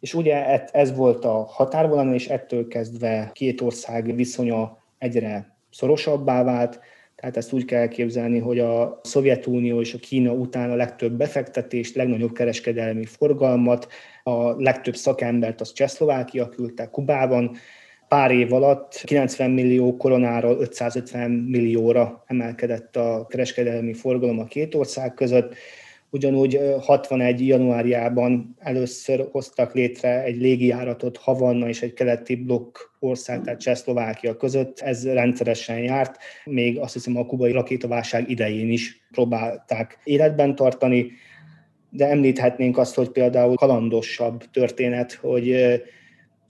És ugye ez volt a határvonal, és ettől kezdve két ország viszonya egyre szorosabbá vált, tehát ezt úgy kell képzelni, hogy a Szovjetunió és a Kína után a legtöbb befektetést, legnagyobb kereskedelmi forgalmat, a legtöbb szakembert az Csehszlovákia küldte Kubában, pár év alatt 90 millió koronáról 550 millióra emelkedett a kereskedelmi forgalom a két ország között. Ugyanúgy 61. januárjában először hoztak létre egy légijáratot Havanna és egy keleti blokk ország, tehát Csehszlovákia között. Ez rendszeresen járt, még azt hiszem a kubai rakétaválság idején is próbálták életben tartani, de említhetnénk azt, hogy például kalandosabb történet, hogy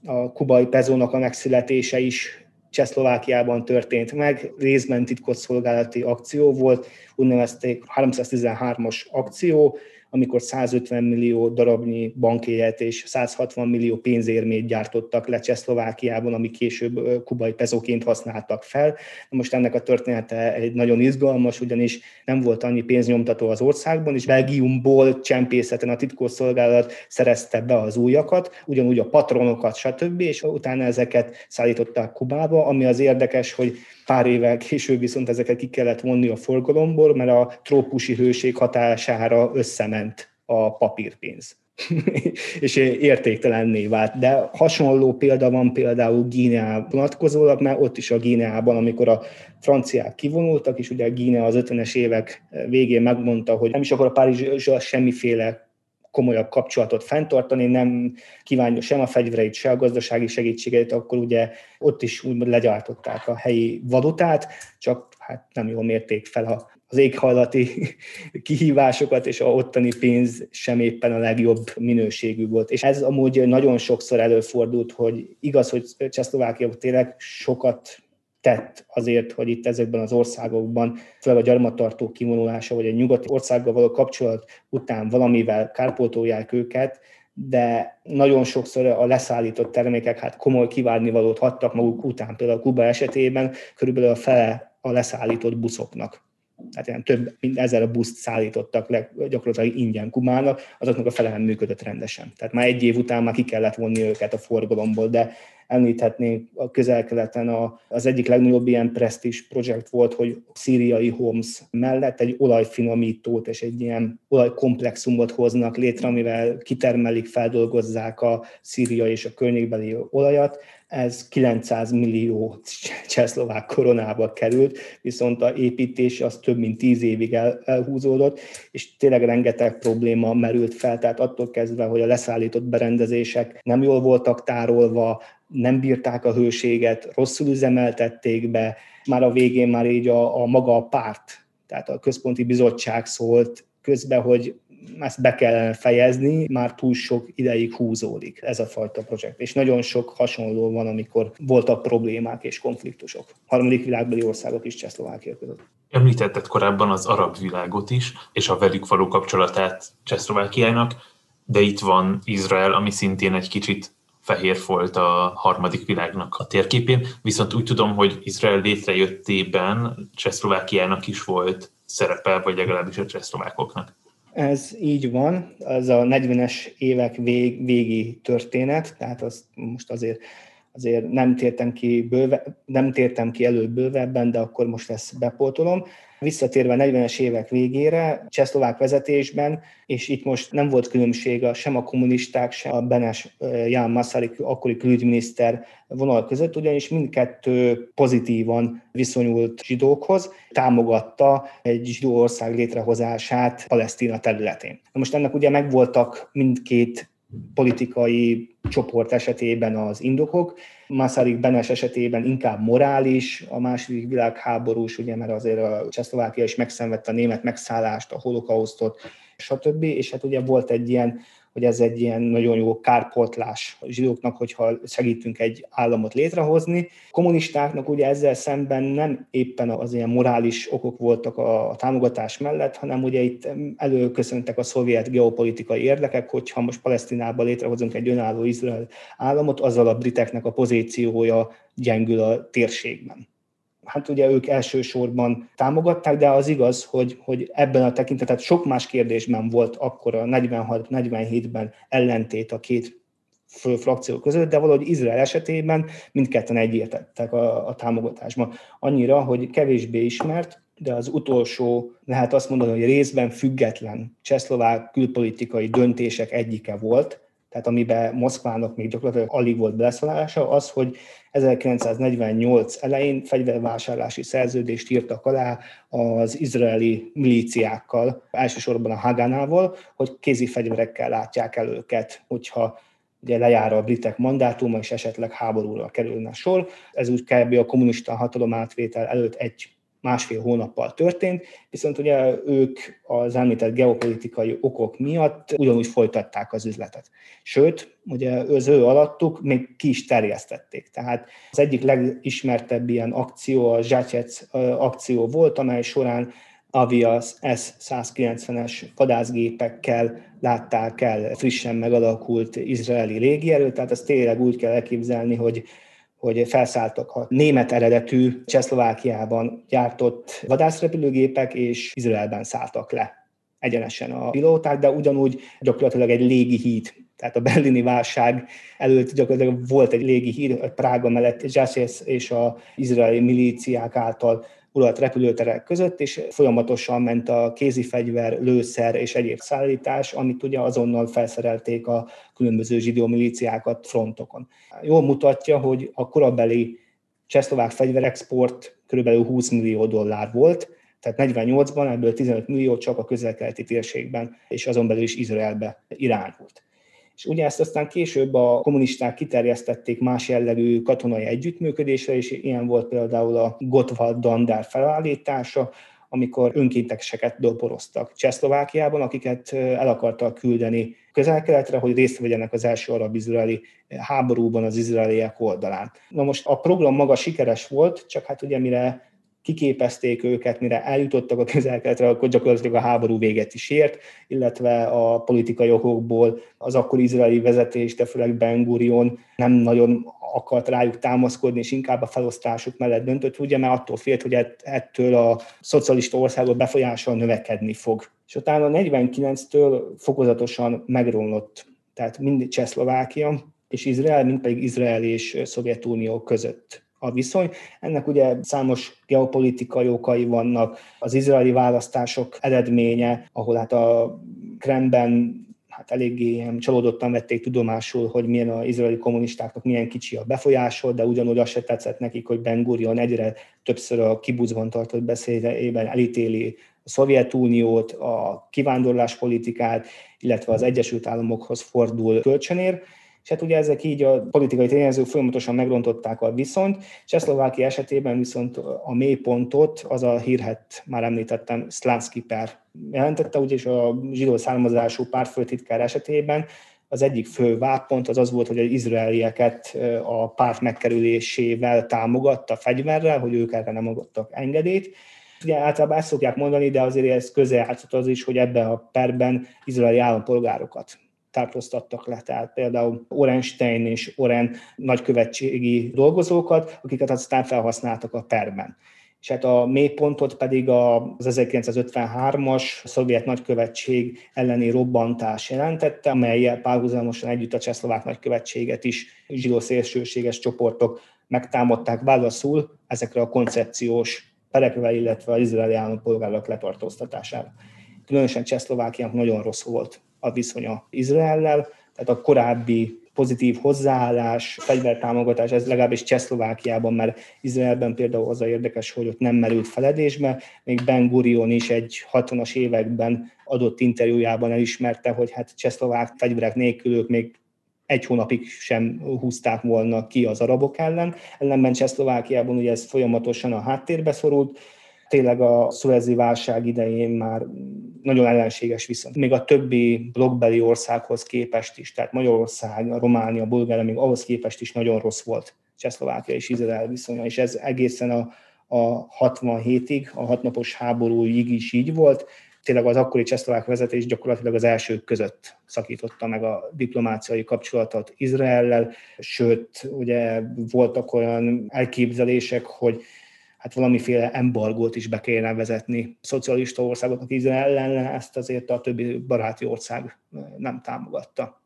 a kubai pezónak a megszületése is Csehszlovákiában történt meg, részben titkosszolgálati akció volt, úgynevezték 313-as akció, amikor 150 millió darabnyi bankjegyet és 160 millió pénzérmét gyártottak le Csehszlovákiában, ami később kubai pezóként használtak fel. Most ennek a története egy nagyon izgalmas, ugyanis nem volt annyi pénznyomtató az országban, és Belgiumból csempészeten a titkosszolgálat szerezte be az újakat, ugyanúgy a patronokat, stb., és utána ezeket szállították Kubába, ami az érdekes, hogy Pár évvel később viszont ezeket ki kellett vonni a forgalomból, mert a trópusi hőség hatására összement a papírpénz. *laughs* és értéktelenné vált. De hasonló példa van például Gíneá vonatkozólag, mert ott is a Gíneában, amikor a franciák kivonultak, és ugye Gínea az 50-es évek végén megmondta, hogy nem is akar a Párizsra semmiféle komolyabb kapcsolatot fenntartani, nem kívánja sem a fegyvereit, sem a gazdasági segítségeit, akkor ugye ott is úgy legyártották a helyi valutát, csak hát nem jól mérték fel a az éghajlati *laughs* kihívásokat, és a ottani pénz sem éppen a legjobb minőségű volt. És ez amúgy nagyon sokszor előfordult, hogy igaz, hogy Csehszlovákia tényleg sokat tett azért, hogy itt ezekben az országokban, főleg a gyarmattartó kivonulása, vagy a nyugati országgal való kapcsolat után valamivel kárpótolják őket, de nagyon sokszor a leszállított termékek hát komoly kivárnivalót hattak maguk után. Például Kuba esetében körülbelül a fele a leszállított buszoknak tehát ilyen több mint ezer buszt szállítottak le gyakorlatilag ingyen Kumának, azoknak a fele nem működött rendesen. Tehát már egy év után már ki kellett vonni őket a forgalomból, de említhetnénk a közel-keleten a, az egyik legnagyobb ilyen presztis projekt volt, hogy szíriai Homs mellett egy olajfinomítót és egy ilyen olajkomplexumot hoznak létre, amivel kitermelik, feldolgozzák a szíria és a környékbeli olajat, ez 900 millió csehszlovák koronába került, viszont a építés az több mint 10 évig el, elhúzódott, és tényleg rengeteg probléma merült fel, tehát attól kezdve, hogy a leszállított berendezések nem jól voltak tárolva, nem bírták a hőséget, rosszul üzemeltették be, már a végén már így a, a maga a párt, tehát a központi bizottság szólt közben, hogy ezt be kellene fejezni, már túl sok ideig húzódik ez a fajta projekt. És nagyon sok hasonló van, amikor voltak problémák és konfliktusok. Harmadik világbeli országok is Csehszlovákia között. Említetted korábban az arab világot is, és a velük való kapcsolatát Csehszlovákiának, de itt van Izrael, ami szintén egy kicsit fehér volt a harmadik világnak a térképén, viszont úgy tudom, hogy Izrael létrejöttében Csehszlovákiának is volt szerepe, vagy legalábbis a csehszlovákoknak. Ez így van, ez a 40-es évek vég, végi történet, tehát azt most azért azért nem tértem ki, bőve, nem tértem ki előbb bővebben, de akkor most ezt bepótolom. Visszatérve a 40-es évek végére, csehszlovák vezetésben, és itt most nem volt különbség a, sem a kommunisták, sem a Benes Ján Masaryk, akkori külügyminiszter vonal között, ugyanis mindkettő pozitívan viszonyult zsidókhoz, támogatta egy zsidó ország létrehozását Palesztina területén. Most ennek ugye megvoltak mindkét politikai csoport esetében az indokok, Masaryk Benes esetében inkább morális, a második világháborús, ugye, mert azért a Csehszlovákia is megszenvedte a német megszállást, a holokausztot, stb. És hát ugye volt egy ilyen hogy ez egy ilyen nagyon jó kárpótlás a zsidóknak, hogyha segítünk egy államot létrehozni. A kommunistáknak ugye ezzel szemben nem éppen az ilyen morális okok voltak a, támogatás mellett, hanem ugye itt előköszöntek a szovjet geopolitikai érdekek, hogyha most Palesztinában létrehozunk egy önálló Izrael államot, azzal a briteknek a pozíciója gyengül a térségben hát ugye ők elsősorban támogatták, de az igaz, hogy, hogy ebben a tekintetet sok más kérdésben volt akkor a 46-47-ben ellentét a két fő frakció között, de valahogy Izrael esetében mindketten egyértettek a, a támogatásban. Annyira, hogy kevésbé ismert, de az utolsó, lehet azt mondani, hogy részben független csehszlovák külpolitikai döntések egyike volt, tehát amiben Moszkvának még gyakorlatilag alig volt beleszólása, az, hogy 1948 elején fegyvervásárlási szerződést írtak alá az izraeli milíciákkal, elsősorban a Haganával, hogy kézi fegyverekkel látják el őket, hogyha ugye lejár a britek mandátuma, és esetleg háborúra kerülne sor. Ez úgy kb. a kommunista hatalom átvétel előtt egy másfél hónappal történt, viszont ugye ők az említett geopolitikai okok miatt ugyanúgy folytatták az üzletet. Sőt, ugye az ő alattuk még ki is terjesztették. Tehát az egyik legismertebb ilyen akció a Zsácsec akció volt, amely során Avias S-190-es vadászgépekkel látták el frissen megalakult izraeli légierőt, tehát ezt tényleg úgy kell elképzelni, hogy hogy felszálltak a német eredetű Csehszlovákiában gyártott vadászrepülőgépek, és Izraelben szálltak le egyenesen a pilóták, de ugyanúgy gyakorlatilag egy légi híd. Tehát a berlini válság előtt gyakorlatilag volt egy légi híd, Prága mellett Zsászész és a izraeli milíciák által uralt repülőterek között, és folyamatosan ment a kézifegyver, lőszer és egyéb szállítás, amit ugye azonnal felszerelték a különböző zsidó milíciákat frontokon. Jól mutatja, hogy a korabeli csehszlovák fegyverexport kb. 20 millió dollár volt, tehát 48-ban ebből 15 millió csak a közel-keleti térségben, és azon belül is Izraelbe irányult. És ugye ezt aztán később a kommunisták kiterjesztették más jellegű katonai együttműködésre, és ilyen volt például a Gottwald Dandár felállítása, amikor önkénteseket doboroztak Csehszlovákiában, akiket el akartak küldeni közel-keletre, hogy részt vegyenek az első arab-izraeli háborúban az izraeliek oldalán. Na most a program maga sikeres volt, csak hát ugye mire kiképezték őket, mire eljutottak a közelkeletre, akkor gyakorlatilag a háború véget is ért, illetve a politikai okokból az akkor izraeli vezetés, de főleg Ben Gurion nem nagyon akart rájuk támaszkodni, és inkább a felosztásuk mellett döntött, ugye, mert attól félt, hogy ettől a szocialista országok befolyása növekedni fog. És utána 49-től fokozatosan megromlott, tehát mind Csehszlovákia és Izrael, mind pedig Izrael és Szovjetunió között a viszony. Ennek ugye számos geopolitikai okai vannak, az izraeli választások eredménye, ahol hát a Kremben hát eléggé csalódottan vették tudomásul, hogy milyen az izraeli kommunistáknak milyen kicsi a befolyásol, de ugyanúgy azt se tetszett nekik, hogy Ben Gurion egyre többször a kibucban tartott beszédében elítéli a Szovjetuniót, a kivándorláspolitikát, illetve az Egyesült Államokhoz fordul kölcsönér, és hát ugye ezek így a politikai tényezők folyamatosan megrontották a viszonyt. Csehszlovákia esetében viszont a mélypontot az a hírhet, már említettem, Slavski per jelentette, úgyis a zsidó származású pártfőtitkár esetében az egyik fő vápont az az volt, hogy az izraelieket a párt megkerülésével támogatta fegyverrel, hogy ők erre nem adottak engedélyt. Ugye általában ezt szokják mondani, de azért ez közel az is, hogy ebben a perben izraeli állampolgárokat tartóztattak le, tehát például Orenstein és Oren nagykövetségi dolgozókat, akiket aztán felhasználtak a perben. És hát a mélypontot pedig az 1953-as szovjet nagykövetség elleni robbantás jelentette, amelyel párhuzamosan együtt a csehszlovák nagykövetséget is zsidó szélsőséges csoportok megtámadták válaszul ezekre a koncepciós perekre, illetve az izraeli állampolgárok letartóztatására. Különösen Csehszlovákiának nagyon rossz volt a viszonya Izraellel, tehát a korábbi pozitív hozzáállás, fegyvertámogatás, ez legalábbis Csehszlovákiában, mert Izraelben például az a érdekes, hogy ott nem merült feledésbe, még Ben Gurion is egy 60-as években adott interjújában elismerte, hogy hát csehszlovák fegyverek nélkül ők még egy hónapig sem húzták volna ki az arabok ellen. Ellenben Csehszlovákiában ugye ez folyamatosan a háttérbe szorult, tényleg a szuezi válság idején már nagyon ellenséges viszont. Még a többi blokkbeli országhoz képest is, tehát Magyarország, Románia, Bulgária, még ahhoz képest is nagyon rossz volt Csehszlovákia és Izrael viszonya, és ez egészen a, a 67-ig, a hatnapos háborúig is így volt. Tényleg az akkori csehszlovák vezetés gyakorlatilag az elsők között szakította meg a diplomáciai kapcsolatot Izraellel, sőt, ugye voltak olyan elképzelések, hogy hát valamiféle embargót is be kellene vezetni szocialista országoknak Izrael ellen, ezt azért a többi baráti ország nem támogatta.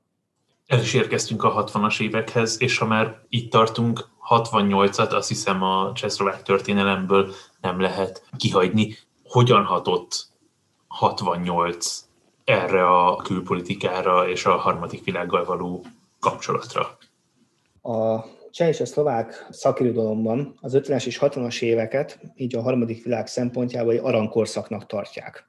El is érkeztünk a 60-as évekhez, és ha már itt tartunk, 68-at azt hiszem a csehszlovák történelemből nem lehet kihagyni. Hogyan hatott 68 erre a külpolitikára és a harmadik világgal való kapcsolatra? A cseh és a szlovák szakirodalomban az 50-es és 60-as éveket, így a harmadik világ szempontjából egy arankorszaknak tartják.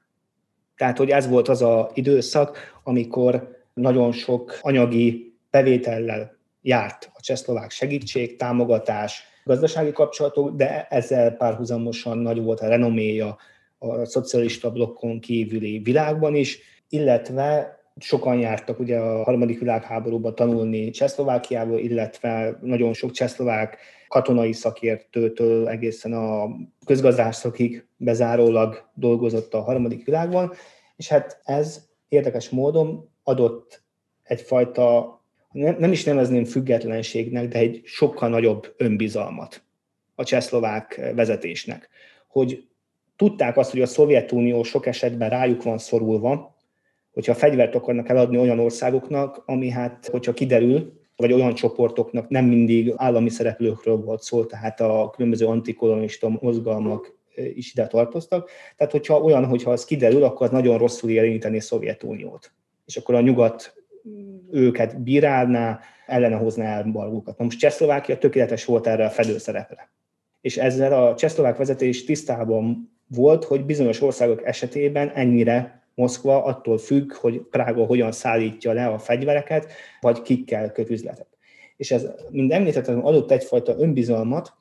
Tehát, hogy ez volt az a időszak, amikor nagyon sok anyagi bevétellel járt a csehszlovák segítség, támogatás, gazdasági kapcsolatok, de ezzel párhuzamosan nagy volt a renoméja a szocialista blokkon kívüli világban is, illetve sokan jártak ugye a harmadik világháborúban tanulni Csehszlovákiából, illetve nagyon sok csehszlovák katonai szakértőtől egészen a közgazdászokig bezárólag dolgozott a harmadik világban, és hát ez érdekes módon adott egyfajta, nem is nevezném függetlenségnek, de egy sokkal nagyobb önbizalmat a csehszlovák vezetésnek, hogy tudták azt, hogy a Szovjetunió sok esetben rájuk van szorulva, hogyha fegyvert akarnak eladni olyan országoknak, ami hát, hogyha kiderül, vagy olyan csoportoknak nem mindig állami szereplőkről volt szó, tehát a különböző antikolonista mozgalmak is ide tartoztak. Tehát, hogyha olyan, hogyha az kiderül, akkor az nagyon rosszul érinteni a Szovjetuniót. És akkor a nyugat őket bírálná, ellene hozná embargókat. Na most Csehszlovákia tökéletes volt erre a fedőszerepre. És ezzel a csehszlovák vezetés tisztában volt, hogy bizonyos országok esetében ennyire Moszkva attól függ, hogy Prága hogyan szállítja le a fegyvereket, vagy kikkel köt üzletet. És ez, mind említettem, adott egyfajta önbizalmat,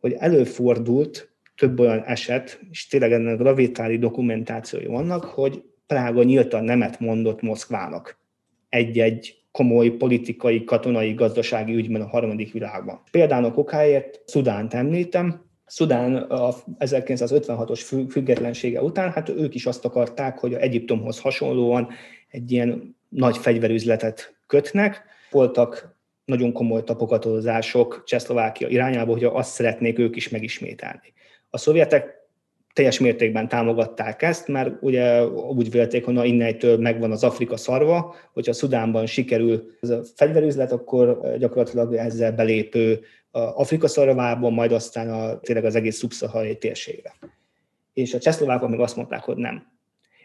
hogy előfordult több olyan eset, és tényleg ennek gravitáli dokumentációi vannak, hogy Prága nyíltan nemet mondott Moszkvának egy-egy komoly politikai, katonai, gazdasági ügyben a harmadik világban. Például okáért Szudánt említem, Szudán a 1956-os függetlensége után, hát ők is azt akarták, hogy a Egyiptomhoz hasonlóan egy ilyen nagy fegyverüzletet kötnek. Voltak nagyon komoly tapogatózások Csehszlovákia irányába, hogy azt szeretnék ők is megismételni. A szovjetek teljes mértékben támogatták ezt, mert ugye úgy vélték, hogy na innentől megvan az Afrika szarva, hogyha Szudánban sikerül ez a fegyverüzlet, akkor gyakorlatilag ezzel belépő Afrika szarvában, majd aztán a, tényleg az egész szubszaharai térségre. És a csehszlovákok meg azt mondták, hogy nem.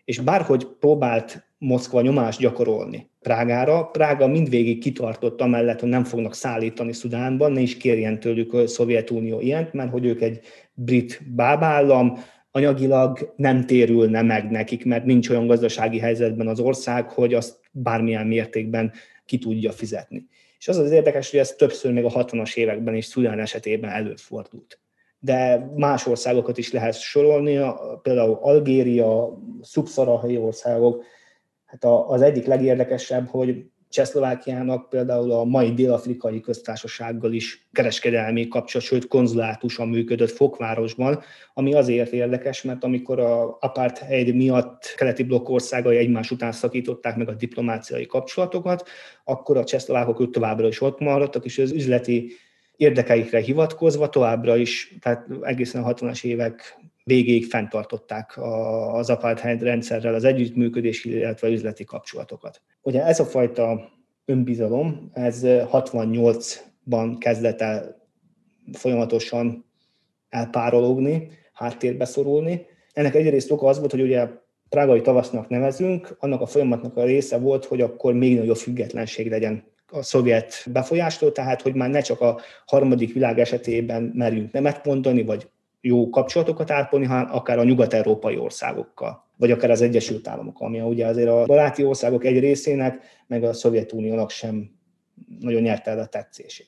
És bárhogy próbált Moszkva nyomást gyakorolni Prágára, Prága mindvégig kitartott amellett, hogy nem fognak szállítani Szudánban, ne is kérjen tőlük a Szovjetunió ilyent, mert hogy ők egy brit bábállam, anyagilag nem térülne meg nekik, mert nincs olyan gazdasági helyzetben az ország, hogy azt bármilyen mértékben ki tudja fizetni. És az az érdekes, hogy ez többször még a 60-as években is Szudán esetében előfordult. De más országokat is lehet sorolni, például Algéria, szubszarahai országok. Hát az egyik legérdekesebb, hogy Csehszlovákiának például a mai dél-afrikai köztársasággal is kereskedelmi kapcsolat, sőt konzulátusan működött Fokvárosban, ami azért érdekes, mert amikor a apartheid miatt keleti blokk országai egymás után szakították meg a diplomáciai kapcsolatokat, akkor a csehszlovákok továbbra is ott maradtak, és az üzleti érdekeikre hivatkozva továbbra is, tehát egészen a 60-as évek végéig fenntartották az apartheid rendszerrel az együttműködési, illetve üzleti kapcsolatokat. Ugye ez a fajta önbizalom, ez 68-ban kezdett el folyamatosan elpárologni, háttérbe szorulni. Ennek egyrészt oka az volt, hogy ugye prágai tavasznak nevezünk, annak a folyamatnak a része volt, hogy akkor még nagyobb függetlenség legyen a szovjet befolyástól, tehát hogy már ne csak a harmadik világ esetében merjünk nemet mondani, vagy jó kapcsolatokat ápolni, hanem akár a nyugat-európai országokkal, vagy akár az Egyesült Államok, ami ugye azért a baráti országok egy részének, meg a Szovjetuniónak sem nagyon nyerte el a tetszését.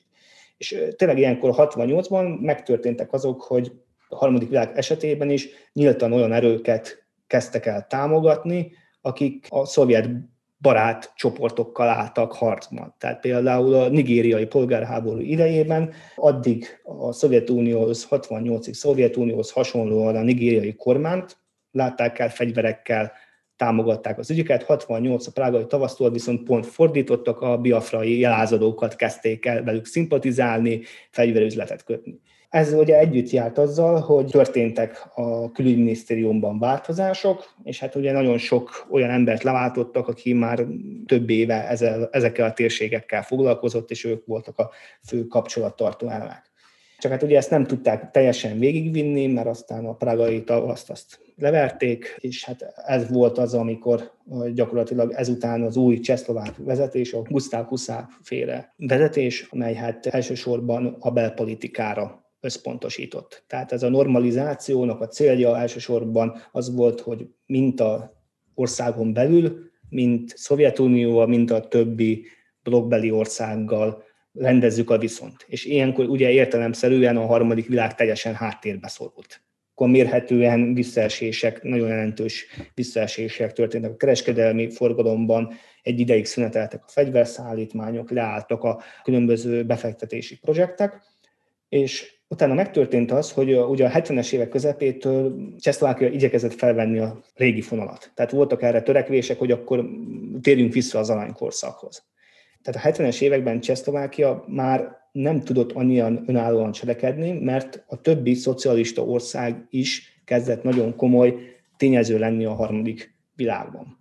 És tényleg ilyenkor 68-ban megtörténtek azok, hogy a harmadik világ esetében is nyíltan olyan erőket kezdtek el támogatni, akik a szovjet barát csoportokkal álltak harcban. Tehát például a nigériai polgárháború idejében addig a Szovjetunióhoz, 68-ig Szovjetunióhoz hasonlóan a nigériai kormányt látták el fegyverekkel, támogatták az ügyeket. 68 a prágai tavasztól viszont pont fordítottak, a biafrai jelázadókat kezdték el velük szimpatizálni, fegyverüzletet kötni. Ez ugye együtt járt azzal, hogy történtek a külügyminisztériumban változások, és hát ugye nagyon sok olyan embert leváltottak, aki már több éve ezzel, ezekkel a térségekkel foglalkozott, és ők voltak a fő kapcsolattartó elemek. Csak hát ugye ezt nem tudták teljesen végigvinni, mert aztán a pragai tavaszt azt leverték, és hát ez volt az, amikor gyakorlatilag ezután az új csehszlovák vezetés, a Gustav Huszár féle vezetés, amely hát elsősorban a belpolitikára összpontosított. Tehát ez a normalizációnak a célja elsősorban az volt, hogy mint a országon belül, mint Szovjetunióval, mint a többi blokkbeli országgal rendezzük a viszont. És ilyenkor ugye értelemszerűen a harmadik világ teljesen háttérbe szorult. Akkor mérhetően visszaesések, nagyon jelentős visszaesések történtek a kereskedelmi forgalomban, egy ideig szüneteltek a fegyverszállítmányok, leálltak a különböző befektetési projektek, és Utána megtörtént az, hogy a, ugye a 70-es évek közepétől Csehszlovákia igyekezett felvenni a régi fonalat. Tehát voltak erre törekvések, hogy akkor térjünk vissza az aranykorszakhoz. Tehát a 70-es években Csehszlovákia már nem tudott annyian önállóan cselekedni, mert a többi szocialista ország is kezdett nagyon komoly tényező lenni a harmadik világban.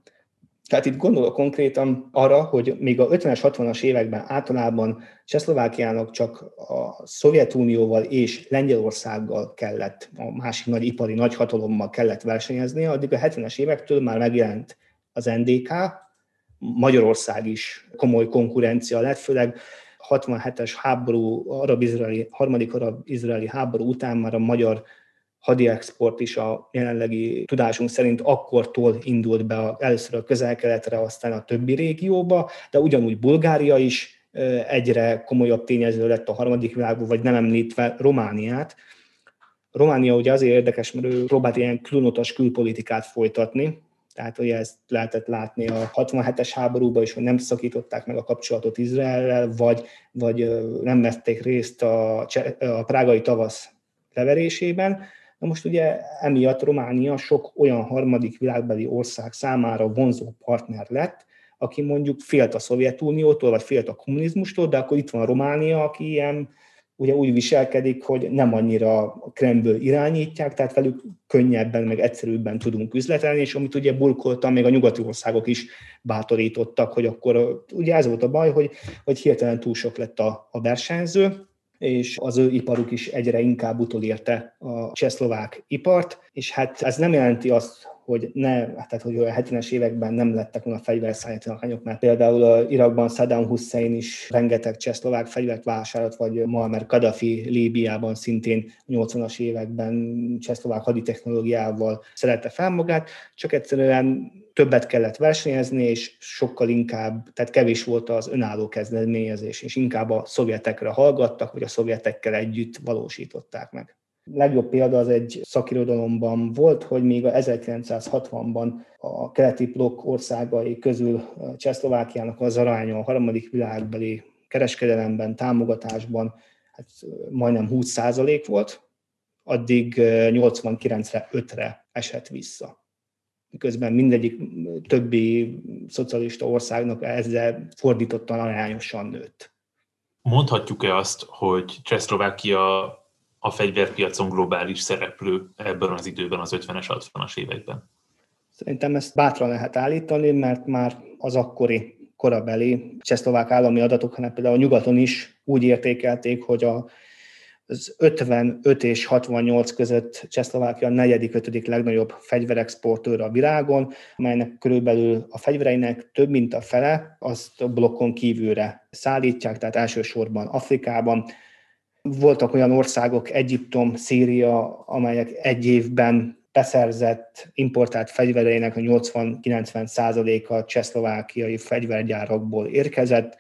Tehát itt gondolok konkrétan arra, hogy még a 50-es, 60-as években általában Csehszlovákiának csak a Szovjetunióval és Lengyelországgal kellett, a másik nagy ipari nagyhatalommal kellett versenyezni, addig a 70-es évektől már megjelent az NDK, Magyarország is komoly konkurencia lett, főleg 67-es háború, arab-izraeli, harmadik arab-izraeli háború után már a magyar hadi export is a jelenlegi tudásunk szerint akkortól indult be a, először a közel-keletre, aztán a többi régióba, de ugyanúgy Bulgária is egyre komolyabb tényező lett a harmadik világban, vagy nem említve Romániát. Románia ugye azért érdekes, mert ő próbált ilyen klónotas külpolitikát folytatni, tehát ugye ezt lehetett látni a 67-es háborúban is, hogy nem szakították meg a kapcsolatot Izraellel, vagy, vagy nem vették részt a, a prágai tavasz leverésében, Na most ugye emiatt Románia sok olyan harmadik világbeli ország számára vonzó partner lett, aki mondjuk félt a Szovjetuniótól, vagy félt a kommunizmustól, de akkor itt van Románia, aki ilyen ugye úgy viselkedik, hogy nem annyira a Kremből irányítják, tehát velük könnyebben, meg egyszerűbben tudunk üzletelni, és amit ugye bulkoltam, még a nyugati országok is bátorítottak, hogy akkor ugye ez volt a baj, hogy, hogy hirtelen túl sok lett a, a versenyző, és az ő iparuk is egyre inkább utolérte a csehszlovák ipart, és hát ez nem jelenti azt, hogy ne, tehát hogy a 70-es években nem lettek volna fegyverszállítmányok, mert például a Irakban Saddam Hussein is rengeteg csehszlovák fegyvert vásárolt, vagy Muammar Gaddafi Líbiában szintén 80-as években csehszlovák haditechnológiával szerette fel magát, csak egyszerűen többet kellett versenyezni, és sokkal inkább, tehát kevés volt az önálló kezdeményezés, és inkább a szovjetekre hallgattak, vagy a szovjetekkel együtt valósították meg. Legjobb példa az egy szakirodalomban volt, hogy még a 1960-ban a keleti blokk országai közül Csehszlovákiának az aránya a harmadik világbeli kereskedelemben, támogatásban hát majdnem 20% volt, addig 89-re 5-re esett vissza. Miközben mindegyik többi szocialista országnak ezzel fordítottan arányosan nőtt. Mondhatjuk-e azt, hogy Csehszlovákia a fegyverpiacon globális szereplő ebben az időben, az 50-es, 60-as években? Szerintem ezt bátran lehet állítani, mert már az akkori korabeli csehszlovák állami adatok, hanem például a nyugaton is úgy értékelték, hogy a az 55 és 68 között Csehszlovákia a negyedik, ötödik legnagyobb fegyverexportőr a világon, amelynek körülbelül a fegyvereinek több mint a fele azt a blokkon kívülre szállítják, tehát elsősorban Afrikában. Voltak olyan országok, Egyiptom, Szíria, amelyek egy évben beszerzett, importált fegyvereinek a 80-90 százaléka csehszlovákiai fegyvergyárakból érkezett,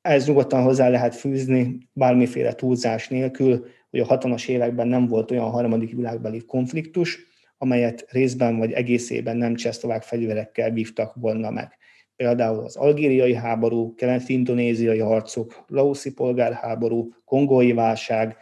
ez nyugodtan hozzá lehet fűzni, bármiféle túlzás nélkül, hogy a 60-as években nem volt olyan harmadik világbeli konfliktus, amelyet részben vagy egészében nem csehszlovák fegyverekkel vívtak volna meg. Például az algériai háború, keleti-indonéziai harcok, laoszi polgárháború, kongói válság,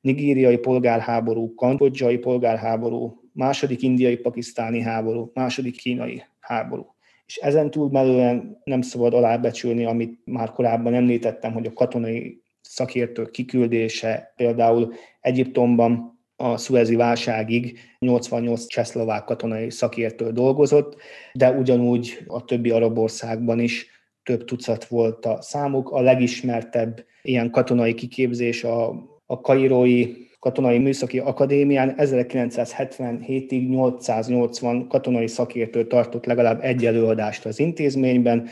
nigériai polgárháború, kambodzsai polgárháború, második indiai-pakisztáni háború, második kínai háború. És ezen túlmenően nem szabad alábecsülni, amit már korábban említettem, hogy a katonai szakértők kiküldése például Egyiptomban a szuezi válságig 88 csehszlovák katonai szakértő dolgozott, de ugyanúgy a többi arab országban is több tucat volt a számuk. A legismertebb ilyen katonai kiképzés a, a kairói Katonai Műszaki Akadémián 1977-ig 880 katonai szakértő tartott legalább egy előadást az intézményben.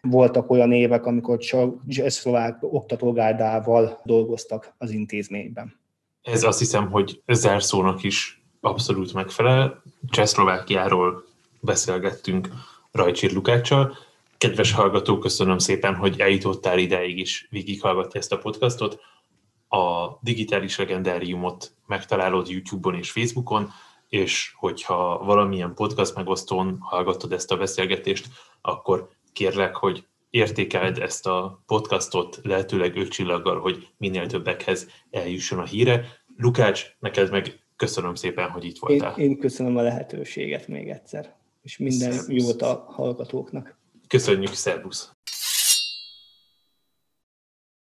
Voltak olyan évek, amikor csak szlovák oktatógárdával dolgoztak az intézményben. Ez azt hiszem, hogy zárszónak is abszolút megfelel. Csehszlovákiáról beszélgettünk Rajcsir Lukáccsal. Kedves hallgató, köszönöm szépen, hogy eljutottál ideig is végighallgatni ezt a podcastot a digitális legendáriumot megtalálod YouTube-on és Facebookon, és hogyha valamilyen podcast megosztón hallgatod ezt a beszélgetést, akkor kérlek, hogy értékeld ezt a podcastot lehetőleg öt csillaggal, hogy minél többekhez eljusson a híre. Lukács, neked meg köszönöm szépen, hogy itt voltál. Én, én köszönöm a lehetőséget még egyszer, és minden Szervusz. jót a hallgatóknak. Köszönjük, szervusz!